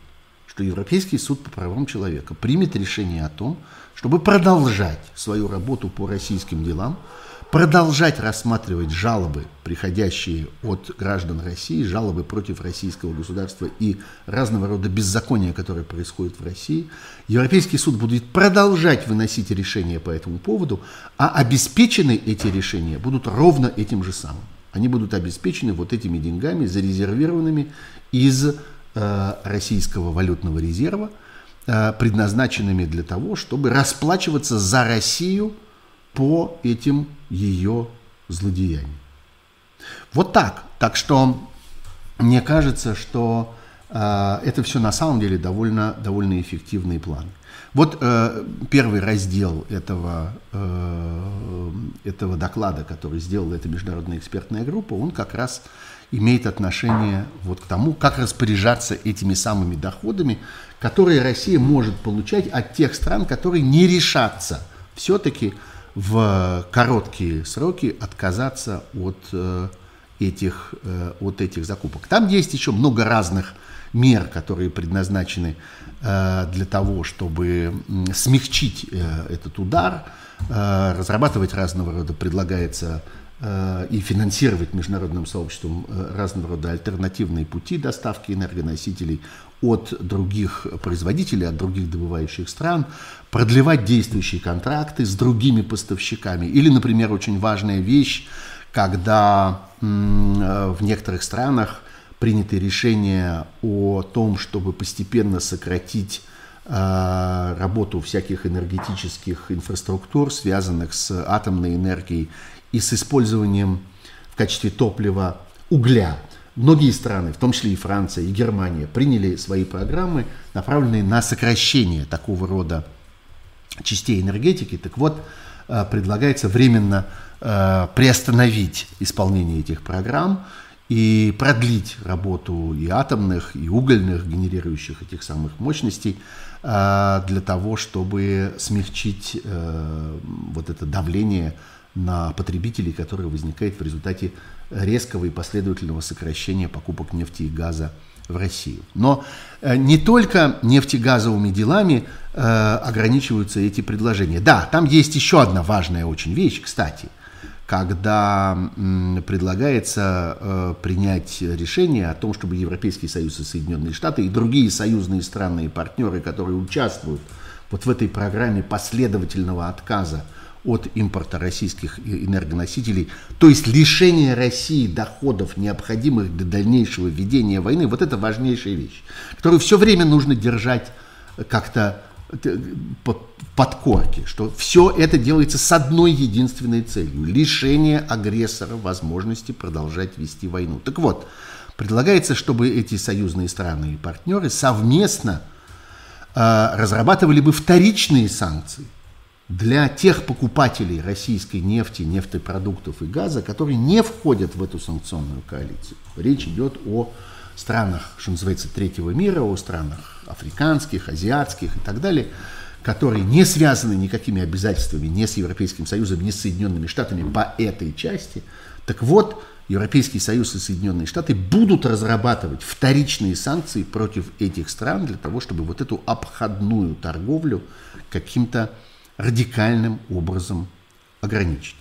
что Европейский суд по правам человека примет решение о том, чтобы продолжать свою работу по российским делам, продолжать рассматривать жалобы, приходящие от граждан России, жалобы против российского государства и разного рода беззакония, которые происходят в России. Европейский суд будет продолжать выносить решения по этому поводу, а обеспечены эти решения будут ровно этим же самым. Они будут обеспечены вот этими деньгами, зарезервированными из э, российского валютного резерва, э, предназначенными для того, чтобы расплачиваться за Россию – по этим ее злодеяниям. Вот так. Так что мне кажется, что э, это все на самом деле довольно, довольно эффективные планы. Вот э, первый раздел этого, э, этого доклада, который сделала эта международная экспертная группа, он как раз имеет отношение вот к тому, как распоряжаться этими самыми доходами, которые Россия может получать от тех стран, которые не решатся все-таки в короткие сроки отказаться от э, этих, э, от этих закупок. Там есть еще много разных мер, которые предназначены э, для того, чтобы смягчить этот удар, разрабатывать разного рода, предлагается и финансировать международным сообществом разного рода альтернативные пути доставки энергоносителей от других производителей, от других добывающих стран, продлевать действующие контракты с другими поставщиками. Или, например, очень важная вещь, когда в некоторых странах приняты решения о том, чтобы постепенно сократить э, работу всяких энергетических инфраструктур, связанных с атомной энергией и с использованием в качестве топлива угля. Многие страны, в том числе и Франция, и Германия, приняли свои программы, направленные на сокращение такого рода частей энергетики. Так вот, э, предлагается временно э, приостановить исполнение этих программ и продлить работу и атомных, и угольных, генерирующих этих самых мощностей э, для того, чтобы смягчить вот это давление на потребителей, которое возникает в результате резкого и последовательного сокращения покупок нефти и газа в Россию. Но э, не только нефтегазовыми делами э, ограничиваются эти предложения. Да, там есть еще одна важная очень вещь, кстати, когда предлагается э, принять решение о том, чтобы Европейский Союз и Соединенные Штаты и другие союзные страны и партнеры, которые участвуют вот в этой программе последовательного отказа от импорта российских энергоносителей, то есть лишение России доходов, необходимых для дальнейшего ведения войны, вот это важнейшая вещь, которую все время нужно держать как-то э, под корки, что все это делается с одной единственной целью – лишение агрессора возможности продолжать вести войну. Так вот, предлагается, чтобы эти союзные страны и партнеры совместно э, разрабатывали бы вторичные санкции – для тех покупателей российской нефти, нефтепродуктов и газа, которые не входят в эту санкционную коалицию. Речь идет о странах, что называется, третьего мира, о странах африканских, азиатских и так далее, которые не связаны никакими обязательствами ни с Европейским Союзом, ни с Соединенными Штатами по этой части. Так вот, Европейский Союз и Соединенные Штаты будут разрабатывать вторичные санкции против этих стран для того, чтобы вот эту обходную торговлю каким-то радикальным образом ограничить.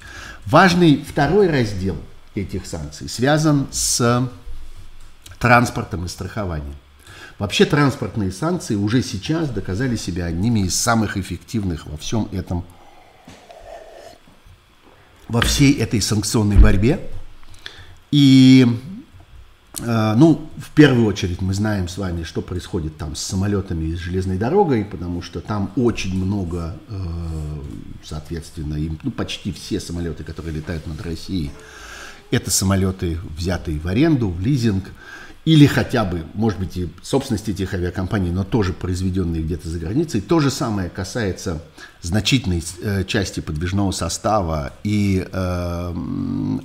Важный второй раздел этих санкций связан с транспортом и страхованием. Вообще транспортные санкции уже сейчас доказали себя одними из самых эффективных во всем этом, во всей этой санкционной борьбе. И ну, в первую очередь мы знаем с вами, что происходит там с самолетами и с железной дорогой, потому что там очень много, э, соответственно, им, ну, почти все самолеты, которые летают над Россией, это самолеты, взятые в аренду, в лизинг, или хотя бы, может быть, и собственности этих авиакомпаний, но тоже произведенные где-то за границей. То же самое касается значительной э, части подвижного состава и э,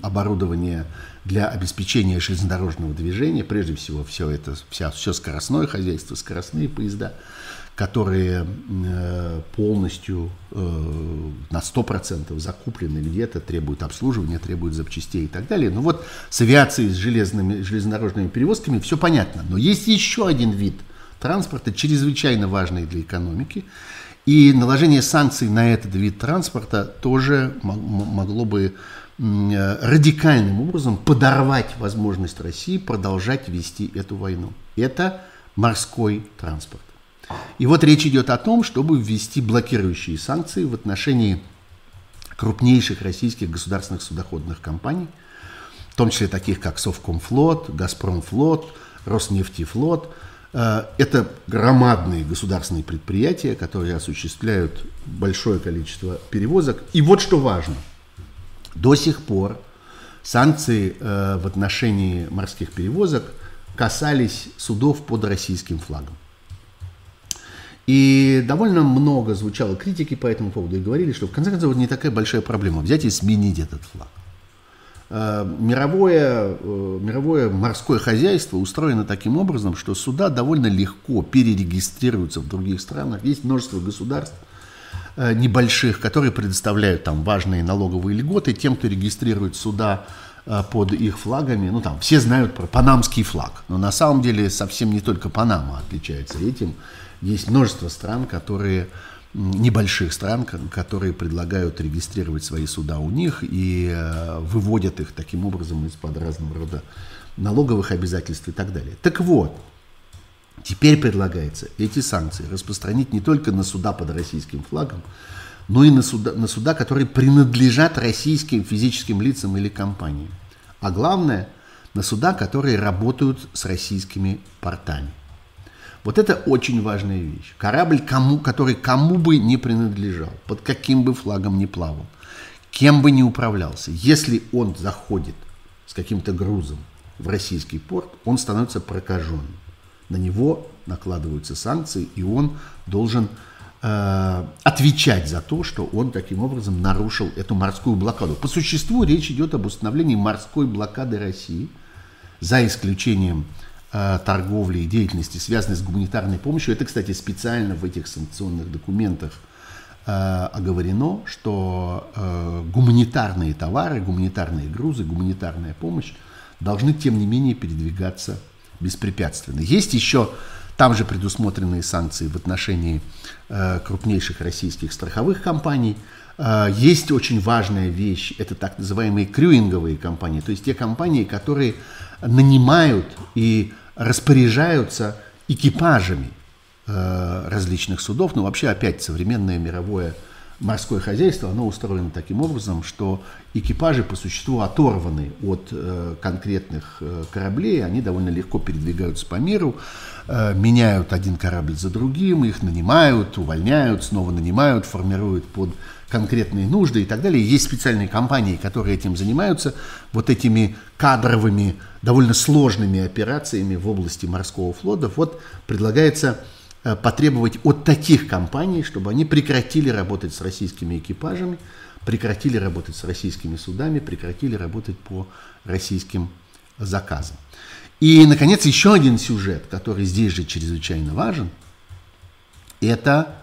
оборудования для обеспечения железнодорожного движения, прежде всего все это, вся, все скоростное хозяйство, скоростные поезда, которые э, полностью э, на 100% закуплены где-то, требуют обслуживания, требуют запчастей и так далее. Ну вот с авиацией, с железными, железнодорожными перевозками все понятно. Но есть еще один вид транспорта, чрезвычайно важный для экономики, и наложение санкций на этот вид транспорта тоже могло бы радикальным образом подорвать возможность России продолжать вести эту войну. Это морской транспорт. И вот речь идет о том, чтобы ввести блокирующие санкции в отношении крупнейших российских государственных судоходных компаний, в том числе таких как Совкомфлот, Газпромфлот, Роснефтефлот. Э, это громадные государственные предприятия, которые осуществляют большое количество перевозок. И вот что важно – до сих пор санкции э, в отношении морских перевозок касались судов под российским флагом. И довольно много звучало критики по этому поводу и говорили, что в конце концов не такая большая проблема взять и сменить этот флаг. Э, мировое, э, мировое морское хозяйство устроено таким образом, что суда довольно легко перерегистрируются в других странах. Есть множество государств, небольших, которые предоставляют там важные налоговые льготы тем, кто регистрирует суда э, под их флагами. Ну, там все знают про панамский флаг, но на самом деле совсем не только Панама отличается этим. Есть множество стран, которые небольших стран, которые предлагают регистрировать свои суда у них и э, выводят их таким образом из-под разного рода налоговых обязательств и так далее. Так вот, Теперь предлагается эти санкции распространить не только на суда под российским флагом, но и на суда, на суда, которые принадлежат российским физическим лицам или компаниям. А главное, на суда, которые работают с российскими портами. Вот это очень важная вещь. Корабль, кому, который кому бы не принадлежал, под каким бы флагом ни плавал, кем бы ни управлялся, если он заходит с каким-то грузом в российский порт, он становится прокаженным на него накладываются санкции, и он должен э, отвечать за то, что он таким образом нарушил эту морскую блокаду. По существу речь идет об установлении морской блокады России, за исключением э, торговли и деятельности, связанной с гуманитарной помощью. Это, кстати, специально в этих санкционных документах э, оговорено, что э, гуманитарные товары, гуманитарные грузы, гуманитарная помощь должны, тем не менее, передвигаться беспрепятственно. Есть еще там же предусмотренные санкции в отношении э, крупнейших российских страховых компаний. Э, есть очень важная вещь, это так называемые крюинговые компании, то есть те компании, которые нанимают и распоряжаются экипажами э, различных судов. Ну, вообще, опять, современное мировое морское хозяйство, оно устроено таким образом, что экипажи по существу оторваны от э, конкретных э, кораблей, они довольно легко передвигаются по миру, э, меняют один корабль за другим, их нанимают, увольняют, снова нанимают, формируют под конкретные нужды и так далее. Есть специальные компании, которые этим занимаются, вот этими кадровыми, довольно сложными операциями в области морского флота. Вот предлагается потребовать от таких компаний, чтобы они прекратили работать с российскими экипажами, прекратили работать с российскими судами, прекратили работать по российским заказам. И, наконец, еще один сюжет, который здесь же чрезвычайно важен, это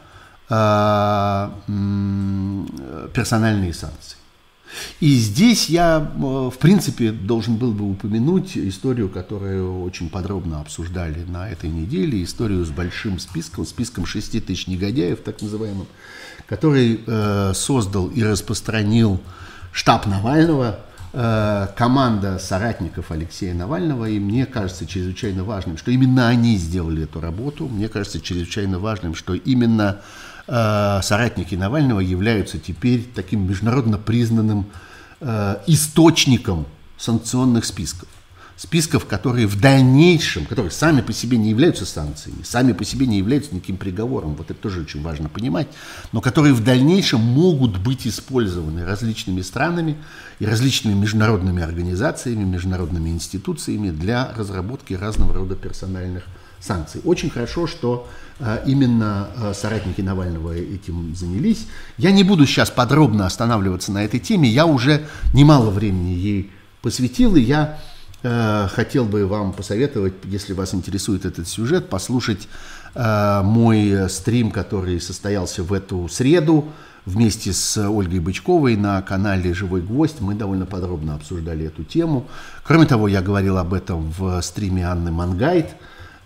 э, персональные санкции. И здесь я, э, в принципе, должен был бы упомянуть историю, которую очень подробно обсуждали на этой неделе, историю с большим списком, списком 6 тысяч негодяев, так называемым, который э, создал и распространил штаб Навального, э, команда соратников Алексея Навального, и мне кажется чрезвычайно важным, что именно они сделали эту работу. Мне кажется чрезвычайно важным, что именно соратники Навального являются теперь таким международно признанным э, источником санкционных списков. Списков, которые в дальнейшем, которые сами по себе не являются санкциями, сами по себе не являются никаким приговором, вот это тоже очень важно понимать, но которые в дальнейшем могут быть использованы различными странами и различными международными организациями, международными институциями для разработки разного рода персональных санкций. Очень хорошо, что э, именно э, соратники Навального этим занялись. Я не буду сейчас подробно останавливаться на этой теме, я уже немало времени ей посвятил, и я Э, хотел бы вам посоветовать, если вас интересует этот сюжет, послушать мой стрим, который состоялся в эту среду вместе с Ольгой Бычковой на канале «Живой гвоздь». Мы довольно подробно обсуждали эту тему. Кроме того, я говорил об этом в стриме Анны Мангайт,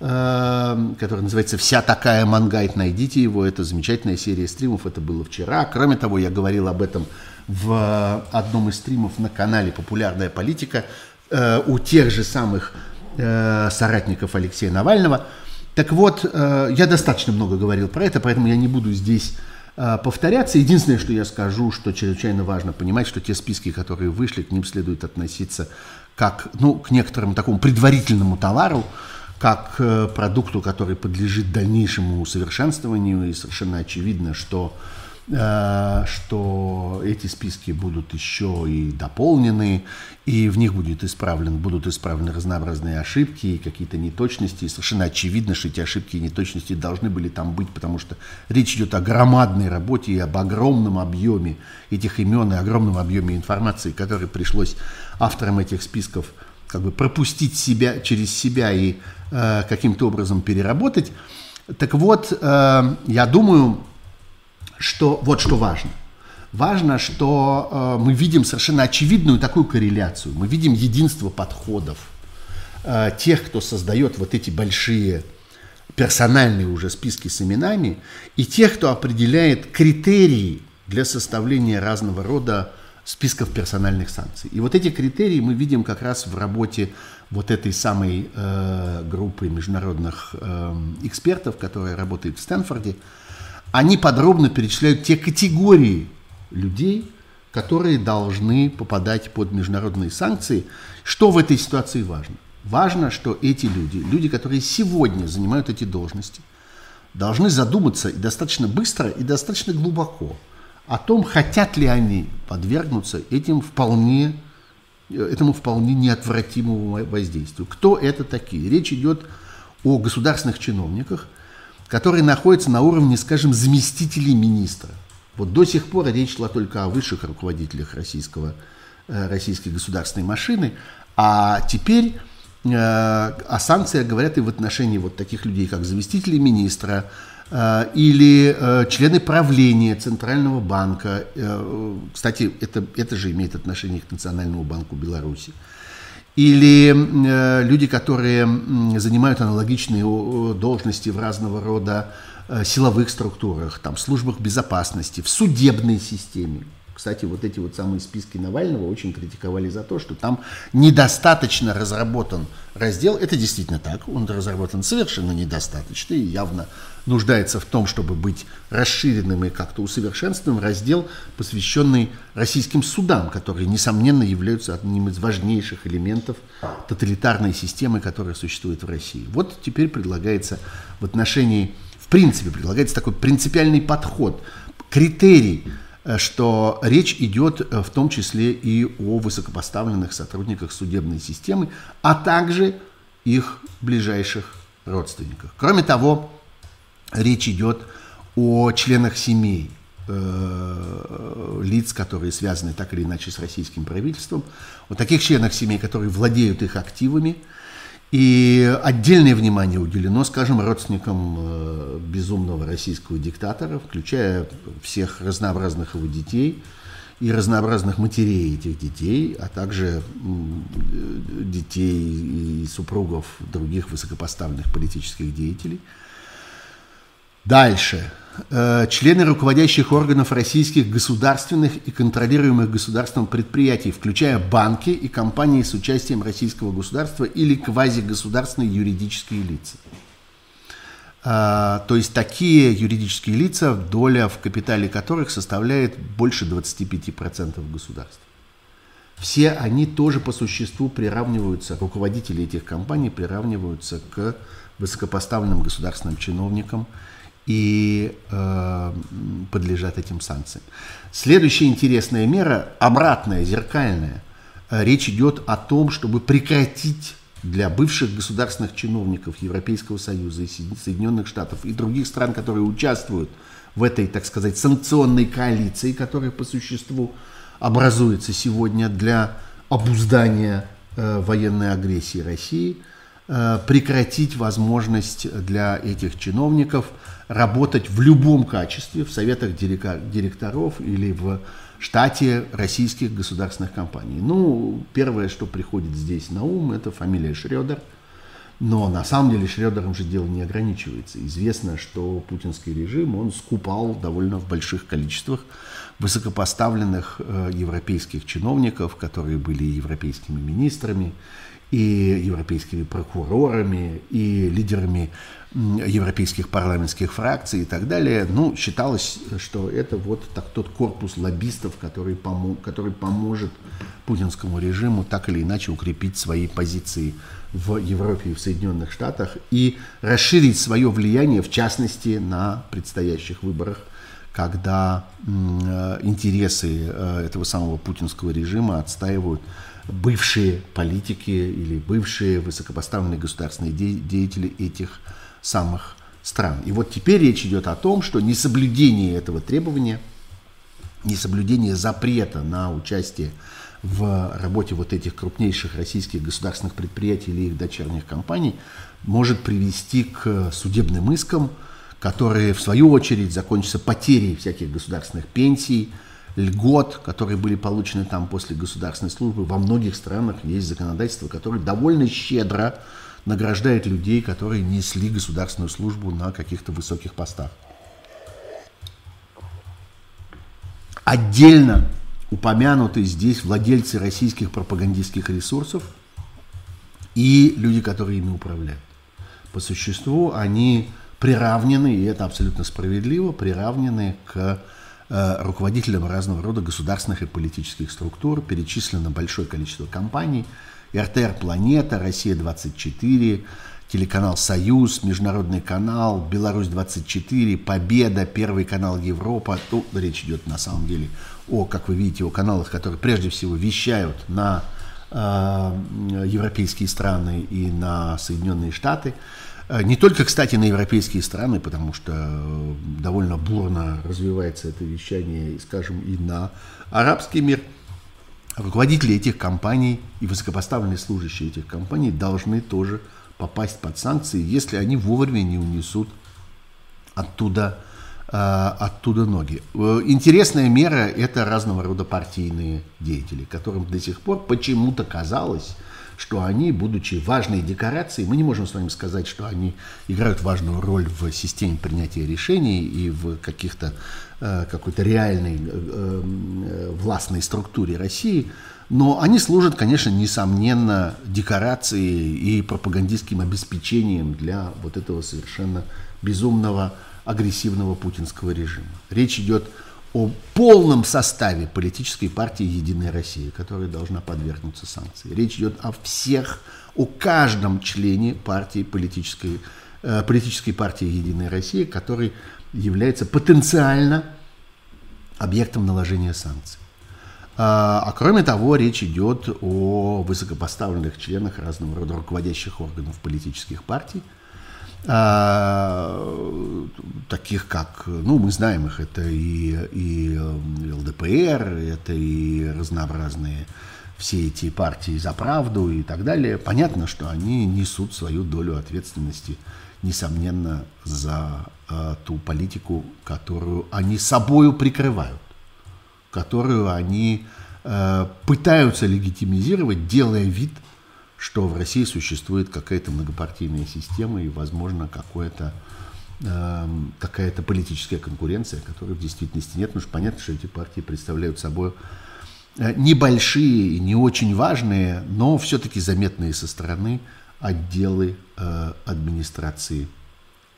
который называется «Вся такая Мангайт». Найдите его, это замечательная серия стримов, это было вчера. Кроме того, я говорил об этом в одном из стримов на канале «Популярная политика», Э, у тех же самых э, соратников Алексея Навального. Так вот, э, я достаточно много говорил про это, поэтому я не буду здесь повторяться. Единственное, что я скажу, что чрезвычайно важно понимать, что те списки, которые вышли, к ним следует относиться как ну, к некоторому такому предварительному товару, как к продукту, который подлежит дальнейшему усовершенствованию, и совершенно очевидно, что Э, что эти списки будут еще и дополнены, и в них будет исправлен, будут исправлены разнообразные ошибки и какие-то неточности. И совершенно очевидно, что эти ошибки и неточности должны были там быть, потому что речь идет о громадной работе и об огромном объеме этих имен и огромном объеме информации, который пришлось авторам этих списков как бы пропустить себя через себя и э, каким-то образом переработать. Так вот, э, я думаю, что вот что важно. Важно, что э, мы видим совершенно очевидную такую корреляцию. Мы видим единство подходов э, тех, кто создает вот эти большие персональные уже списки с именами, и тех, кто определяет критерии для составления разного рода списков персональных санкций. И вот эти критерии мы видим как раз в работе вот этой самой э, группы международных э, экспертов, которая работает в Стэнфорде, они подробно перечисляют те категории людей, которые должны попадать под международные санкции. Что в этой ситуации важно? Важно, что эти люди, люди, которые сегодня занимают эти должности, должны задуматься и достаточно быстро, и достаточно глубоко о том, хотят ли они подвергнуться этим вполне, этому вполне неотвратимому воздействию. Кто это такие? Речь идет о государственных чиновниках, которые находятся на уровне, скажем, заместителей министра. Вот до сих пор речь шла только о высших руководителях российского, э, российской государственной машины, а теперь э, о санкциях говорят и в отношении вот таких людей, как заместители министра э, или члены правления Центрального банка. Кстати, это, это же имеет отношение к Национальному банку Беларуси или э, люди, которые занимают аналогичные должности в разного рода э, силовых структурах, там, службах безопасности, в судебной системе. Кстати, вот эти вот самые списки Навального очень критиковали за то, что там недостаточно разработан раздел. Это действительно так, он разработан совершенно недостаточно и явно нуждается в том, чтобы быть расширенным и как-то усовершенствованным раздел, посвященный российским судам, которые, несомненно, являются одним из важнейших элементов тоталитарной системы, которая существует в России. Вот теперь предлагается в отношении, в принципе, предлагается такой принципиальный подход, критерий, э, что речь идет э, в том числе и о высокопоставленных сотрудниках судебной системы, а также их ближайших родственниках. Кроме того, речь идет о членах семей э, лиц, которые связаны так или иначе с российским правительством, о таких членах семей, которые владеют их активами. И отдельное внимание уделено, скажем, родственникам э, безумного российского диктатора, включая всех разнообразных его детей и разнообразных матерей этих детей, а также детей и супругов других высокопоставленных политических деятелей – Дальше. э, члены руководящих органов российских государственных и контролируемых государством предприятий, включая банки и компании с участием российского государства или квазигосударственные юридические лица. То есть такие юридические лица, доля в капитале которых составляет больше 25% государства. Все они тоже по существу приравниваются, руководители этих компаний приравниваются к высокопоставленным государственным чиновникам и э, подлежат этим санкциям. Следующая интересная мера, обратная, зеркальная. Речь идет о том, чтобы прекратить для бывших государственных чиновников Европейского Союза и Соединенных Штатов и других стран, которые участвуют в этой, так сказать, санкционной коалиции, которая по существу образуется сегодня для обуздания э, военной агрессии России, э, прекратить возможность для этих чиновников работать в любом качестве, в советах директоров или в штате российских государственных компаний. Ну, первое, что приходит здесь на ум, это фамилия Шредер. Но на самом деле Шредером же дело не ограничивается. Известно, что путинский режим, он скупал довольно в больших количествах высокопоставленных э, европейских чиновников, которые были европейскими министрами, и европейскими прокурорами, и лидерами европейских парламентских фракций и так далее. Ну, считалось, что это вот так, тот корпус лоббистов, который, помо который поможет путинскому режиму так или иначе укрепить свои позиции в Европе и в Соединенных Штатах и расширить свое влияние, в частности, на предстоящих выборах когда э, интересы э, этого самого путинского режима отстаивают бывшие политики или бывшие высокопоставленные государственные деятели этих самых стран. И вот теперь речь идет о том, что несоблюдение этого требования, несоблюдение запрета на участие в работе вот этих крупнейших российских государственных предприятий или их дочерних компаний может привести к судебным искам, которые в свою очередь закончатся потерей всяких государственных пенсий, льгот, которые были получены там после государственной службы. Во многих странах есть законодательство, которое довольно щедро награждает людей, которые несли государственную службу на каких-то высоких постах. Отдельно упомянуты здесь владельцы российских пропагандистских ресурсов и люди, которые ими управляют. По существу они приравнены, и это абсолютно справедливо, приравнены к руководителям разного рода государственных и политических структур. Перечислено большое количество компаний. РТР «Планета», «Россия-24», телеканал «Союз», Международный канал, «Беларусь-24», «Победа», Первый канал «Европа». Тут речь идет на самом деле о, как вы видите, о каналах, которые прежде всего вещают на э, европейские страны и на Соединенные Штаты. Э, не только, кстати, на европейские страны, потому что э, довольно бурно развивается это вещание, скажем, и на арабский мир. Руководители этих компаний и высокопоставленные служащие этих компаний должны тоже попасть под санкции, если они вовремя не унесут оттуда, э, оттуда ноги. Интересная мера – это разного рода партийные деятели, которым до сих пор почему-то казалось, что они, будучи важной декорацией, мы не можем с вами сказать, что они играют важную роль в системе принятия решений и в каких-то э, какой-то реальной э, э, властной структуре России, но они служат, конечно, несомненно, декорацией и пропагандистским обеспечением для вот этого совершенно безумного агрессивного путинского режима. Речь идет о о полном составе политической партии «Единая Россия», которая должна подвергнуться санкции. Речь идет о всех, о каждом члене партии политической, э, политической партии «Единая Россия», который является потенциально объектом наложения санкций. А, а кроме того, речь идет о высокопоставленных членах разного рода руководящих органов политических партий, а, таких как, ну, мы знаем их, это и, и ЛДПР, это и разнообразные все эти партии за правду и так далее. Понятно, что они несут свою долю ответственности, несомненно, за э, ту политику, которую они собою прикрывают, которую они э, пытаются легитимизировать, делая вид, что в России существует какая-то многопартийная система и, возможно, какое-то э, какая-то политическая конкуренция, которой в действительности нет, потому что понятно, что эти партии представляют собой э, небольшие, не очень важные, но все-таки заметные со стороны отделы э, администрации,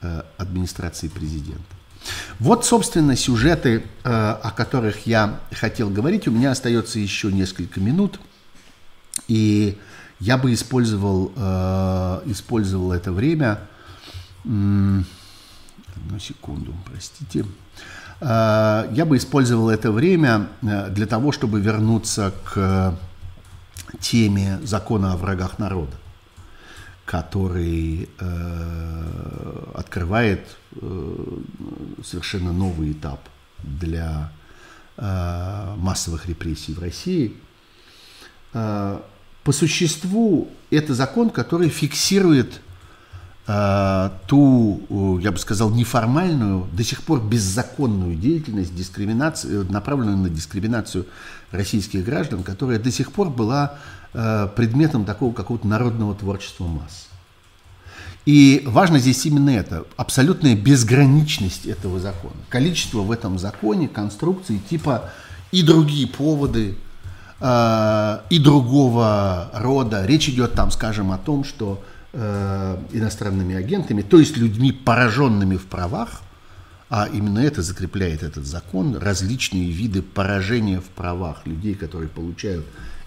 э, администрации президента. Вот, собственно, сюжеты, о которых я хотел говорить. У меня остается еще несколько минут, и я бы использовал, э, использовал это время. Одну секунду, простите. Э, я бы использовал это время для того, чтобы вернуться к теме закона о врагах народа который э, открывает э, совершенно новый этап для э, массовых репрессий в России. Э, по существу это закон, который фиксирует э, ту, я бы сказал, неформальную, до сих пор беззаконную деятельность, дискриминацию, направленную на дискриминацию российских граждан, которая до сих пор была Э, предметом такого какого-то народного творчества масс. И важно здесь именно это, абсолютная безграничность этого закона. Количество в этом законе конструкций типа и другие поводы, э, и другого рода. Речь идет там, скажем, о том, что э, иностранными агентами, то есть людьми, пораженными в правах, а именно это закрепляет этот закон, различные виды поражения в правах людей, которые получают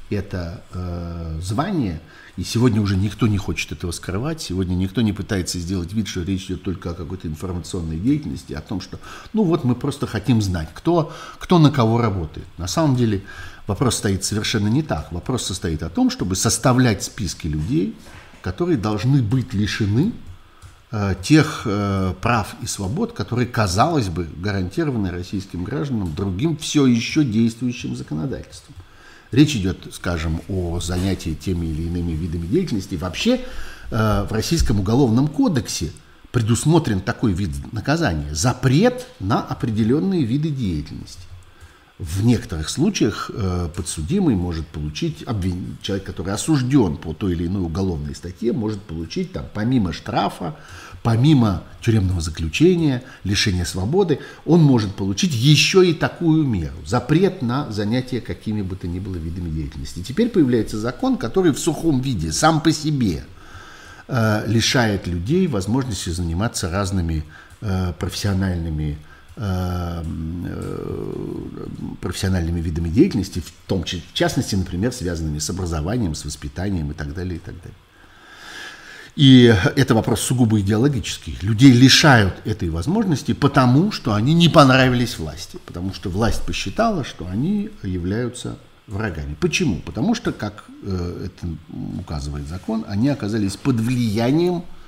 это э, звание, и сегодня уже никто не хочет этого скрывать, сегодня никто не пытается сделать вид, что речь идет только о какой-то информационной деятельности, о том, что, ну вот мы просто хотим знать, кто, кто на кого работает. На самом деле вопрос стоит совершенно не так. Вопрос состоит о том, чтобы составлять списки людей, которые должны быть лишены э, тех э, прав и свобод, которые, казалось бы, гарантированы российским гражданам другим все еще действующим законодательством. Речь идет, скажем, о занятии теми или иными видами деятельности. Вообще э, в Российском уголовном кодексе предусмотрен такой вид наказания – запрет на определенные виды деятельности. В некоторых случаях э, подсудимый может получить, обвин... человек, который осужден по той или иной уголовной статье, может получить там, помимо штрафа помимо тюремного заключения, лишения свободы, он может получить еще и такую меру – запрет на занятие какими бы то ни было видами деятельности. Теперь появляется закон, который в сухом виде сам по себе э, лишает людей возможности заниматься разными э, профессиональными профессиональными видами деятельности, в том числе, в частности, например, связанными с образованием, с воспитанием и так далее, и так далее. И это вопрос сугубо идеологический. Людей лишают этой возможности потому, что они не понравились власти. Потому что власть посчитала, что они являются врагами. Почему? Потому что, как э, это указывает закон, они оказались под влиянием э,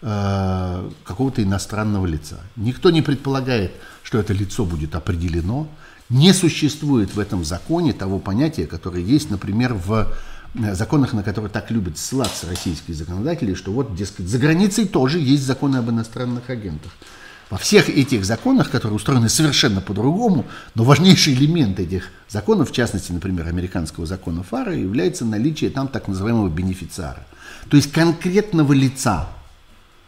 какого-то иностранного лица. Никто не предполагает, что это лицо будет определено. Не существует в этом законе того понятия, которое есть, например, в Э, законах, на которые так любят ссылаться российские законодатели, что вот, дескать, за границей тоже есть законы об иностранных агентах. Во всех этих законах, которые устроены совершенно по-другому, но важнейший элемент этих законов, в частности, например, американского закона ФАРа, является наличие там так называемого бенефициара. То есть конкретного лица,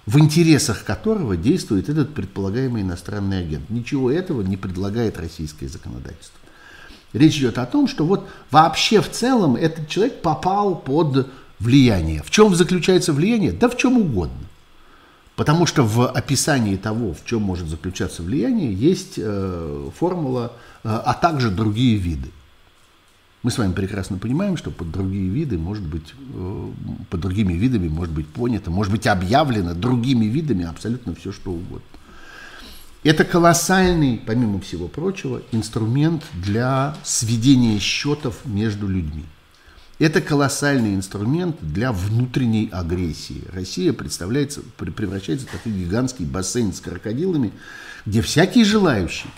в интересах которого действует этот предполагаемый иностранный агент. Ничего этого не предлагает российское законодательство. Речь идет о том, что вот вообще в целом этот человек попал под влияние. В чем заключается влияние? Да в чем угодно. Потому что в описании того, в чем может заключаться влияние, есть э, формула, э, а также другие виды. Мы с вами прекрасно понимаем, что под другие виды может быть, э, под другими видами может быть понято, может быть объявлено другими видами абсолютно все, что угодно. Это колоссальный, помимо всего прочего, инструмент для сведения счетов между людьми. Это колоссальный инструмент для внутренней агрессии. Россия представляется, превращается в такой гигантский бассейн с крокодилами, где всякий желающий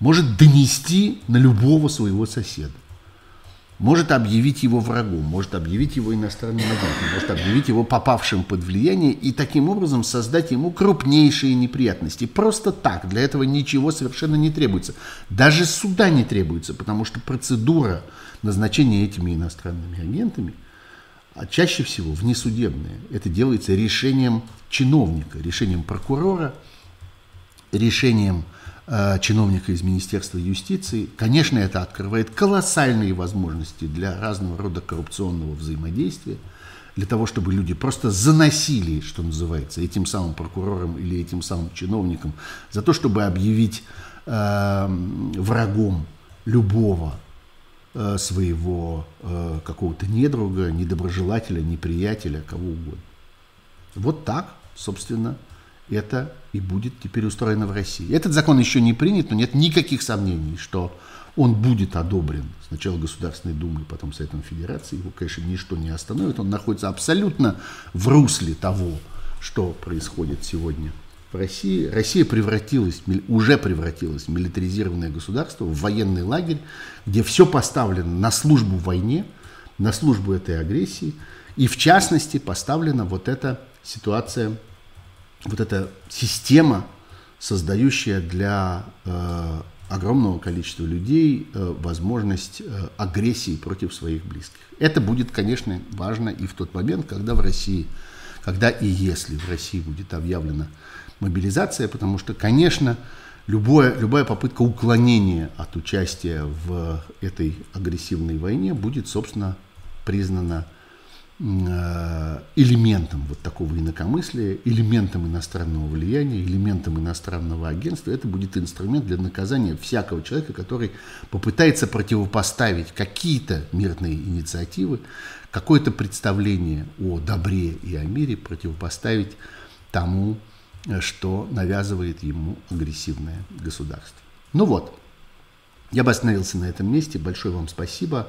может донести на любого своего соседа может объявить его врагом, может объявить его иностранным агентом, может объявить его попавшим под влияние и таким образом создать ему крупнейшие неприятности. Просто так, для этого ничего совершенно не требуется. Даже суда не требуется, потому что процедура назначения этими иностранными агентами а чаще всего внесудебная. Это делается решением чиновника, решением прокурора решением чиновника из Министерства юстиции, конечно, это открывает колоссальные возможности для разного рода коррупционного взаимодействия, для того, чтобы люди просто заносили, что называется, этим самым прокурором или этим самым чиновником за то, чтобы объявить э, врагом любого э, своего э, какого-то недруга, недоброжелателя, неприятеля, кого угодно. Вот так, собственно, это и будет теперь устроено в России. Этот закон еще не принят, но нет никаких сомнений, что он будет одобрен сначала Государственной Думой, потом Советом Федерации. Его, конечно, ничто не остановит. Он находится абсолютно в русле того, что происходит сегодня в России. Россия превратилась, уже превратилась в милитаризированное государство, в военный лагерь, где все поставлено на службу войне, на службу этой агрессии. И в частности поставлена вот эта ситуация, вот эта система, создающая для э, огромного количества людей э, возможность э, агрессии против своих близких. Это будет, конечно, важно и в тот момент, когда в России, когда и если в России будет объявлена мобилизация, потому что, конечно, любое, любая попытка уклонения от участия в этой агрессивной войне будет, собственно, признана элементом вот такого инакомыслия, элементом иностранного влияния, элементом иностранного агентства. Это будет инструмент для наказания всякого человека, который попытается противопоставить какие-то мирные инициативы, какое-то представление о добре и о мире противопоставить тому, э, что навязывает ему агрессивное государство. Ну вот, я бы остановился на этом месте. Большое вам спасибо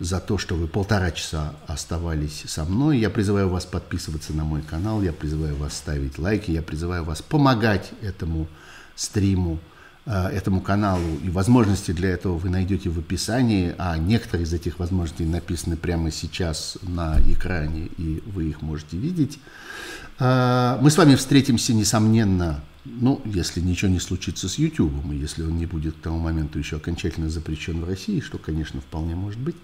за то, что вы полтора часа оставались со мной. Я призываю вас подписываться на мой канал, я призываю вас ставить лайки, я призываю вас помогать этому стриму, э, этому каналу. И возможности для этого вы найдете в описании, а некоторые из этих возможностей написаны прямо сейчас на экране, и вы их можете видеть. Э, мы с вами встретимся, несомненно, ну, если ничего не случится с YouTube, и если он не будет к тому моменту еще окончательно запрещен в России, что, конечно, вполне может быть,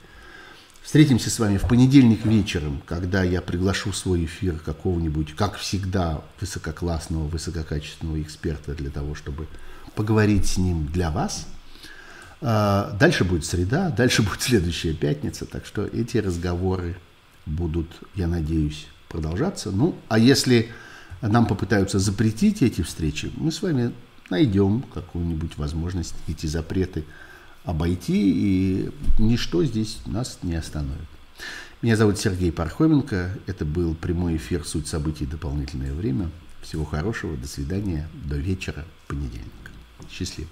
Встретимся с вами в понедельник вечером, когда я приглашу в свой эфир какого-нибудь, как всегда, высококлассного, высококачественного эксперта для того, чтобы поговорить с ним для вас. А, дальше будет среда, дальше будет следующая пятница, так что эти разговоры будут, я надеюсь, продолжаться. Ну, а если нам попытаются запретить эти встречи, мы с вами найдем какую-нибудь возможность эти запреты обойти, и ничто здесь нас не остановит. Меня зовут Сергей Пархоменко. Это был прямой эфир «Суть событий. Дополнительное время». Всего хорошего. До свидания. До вечера понедельника. Счастливо.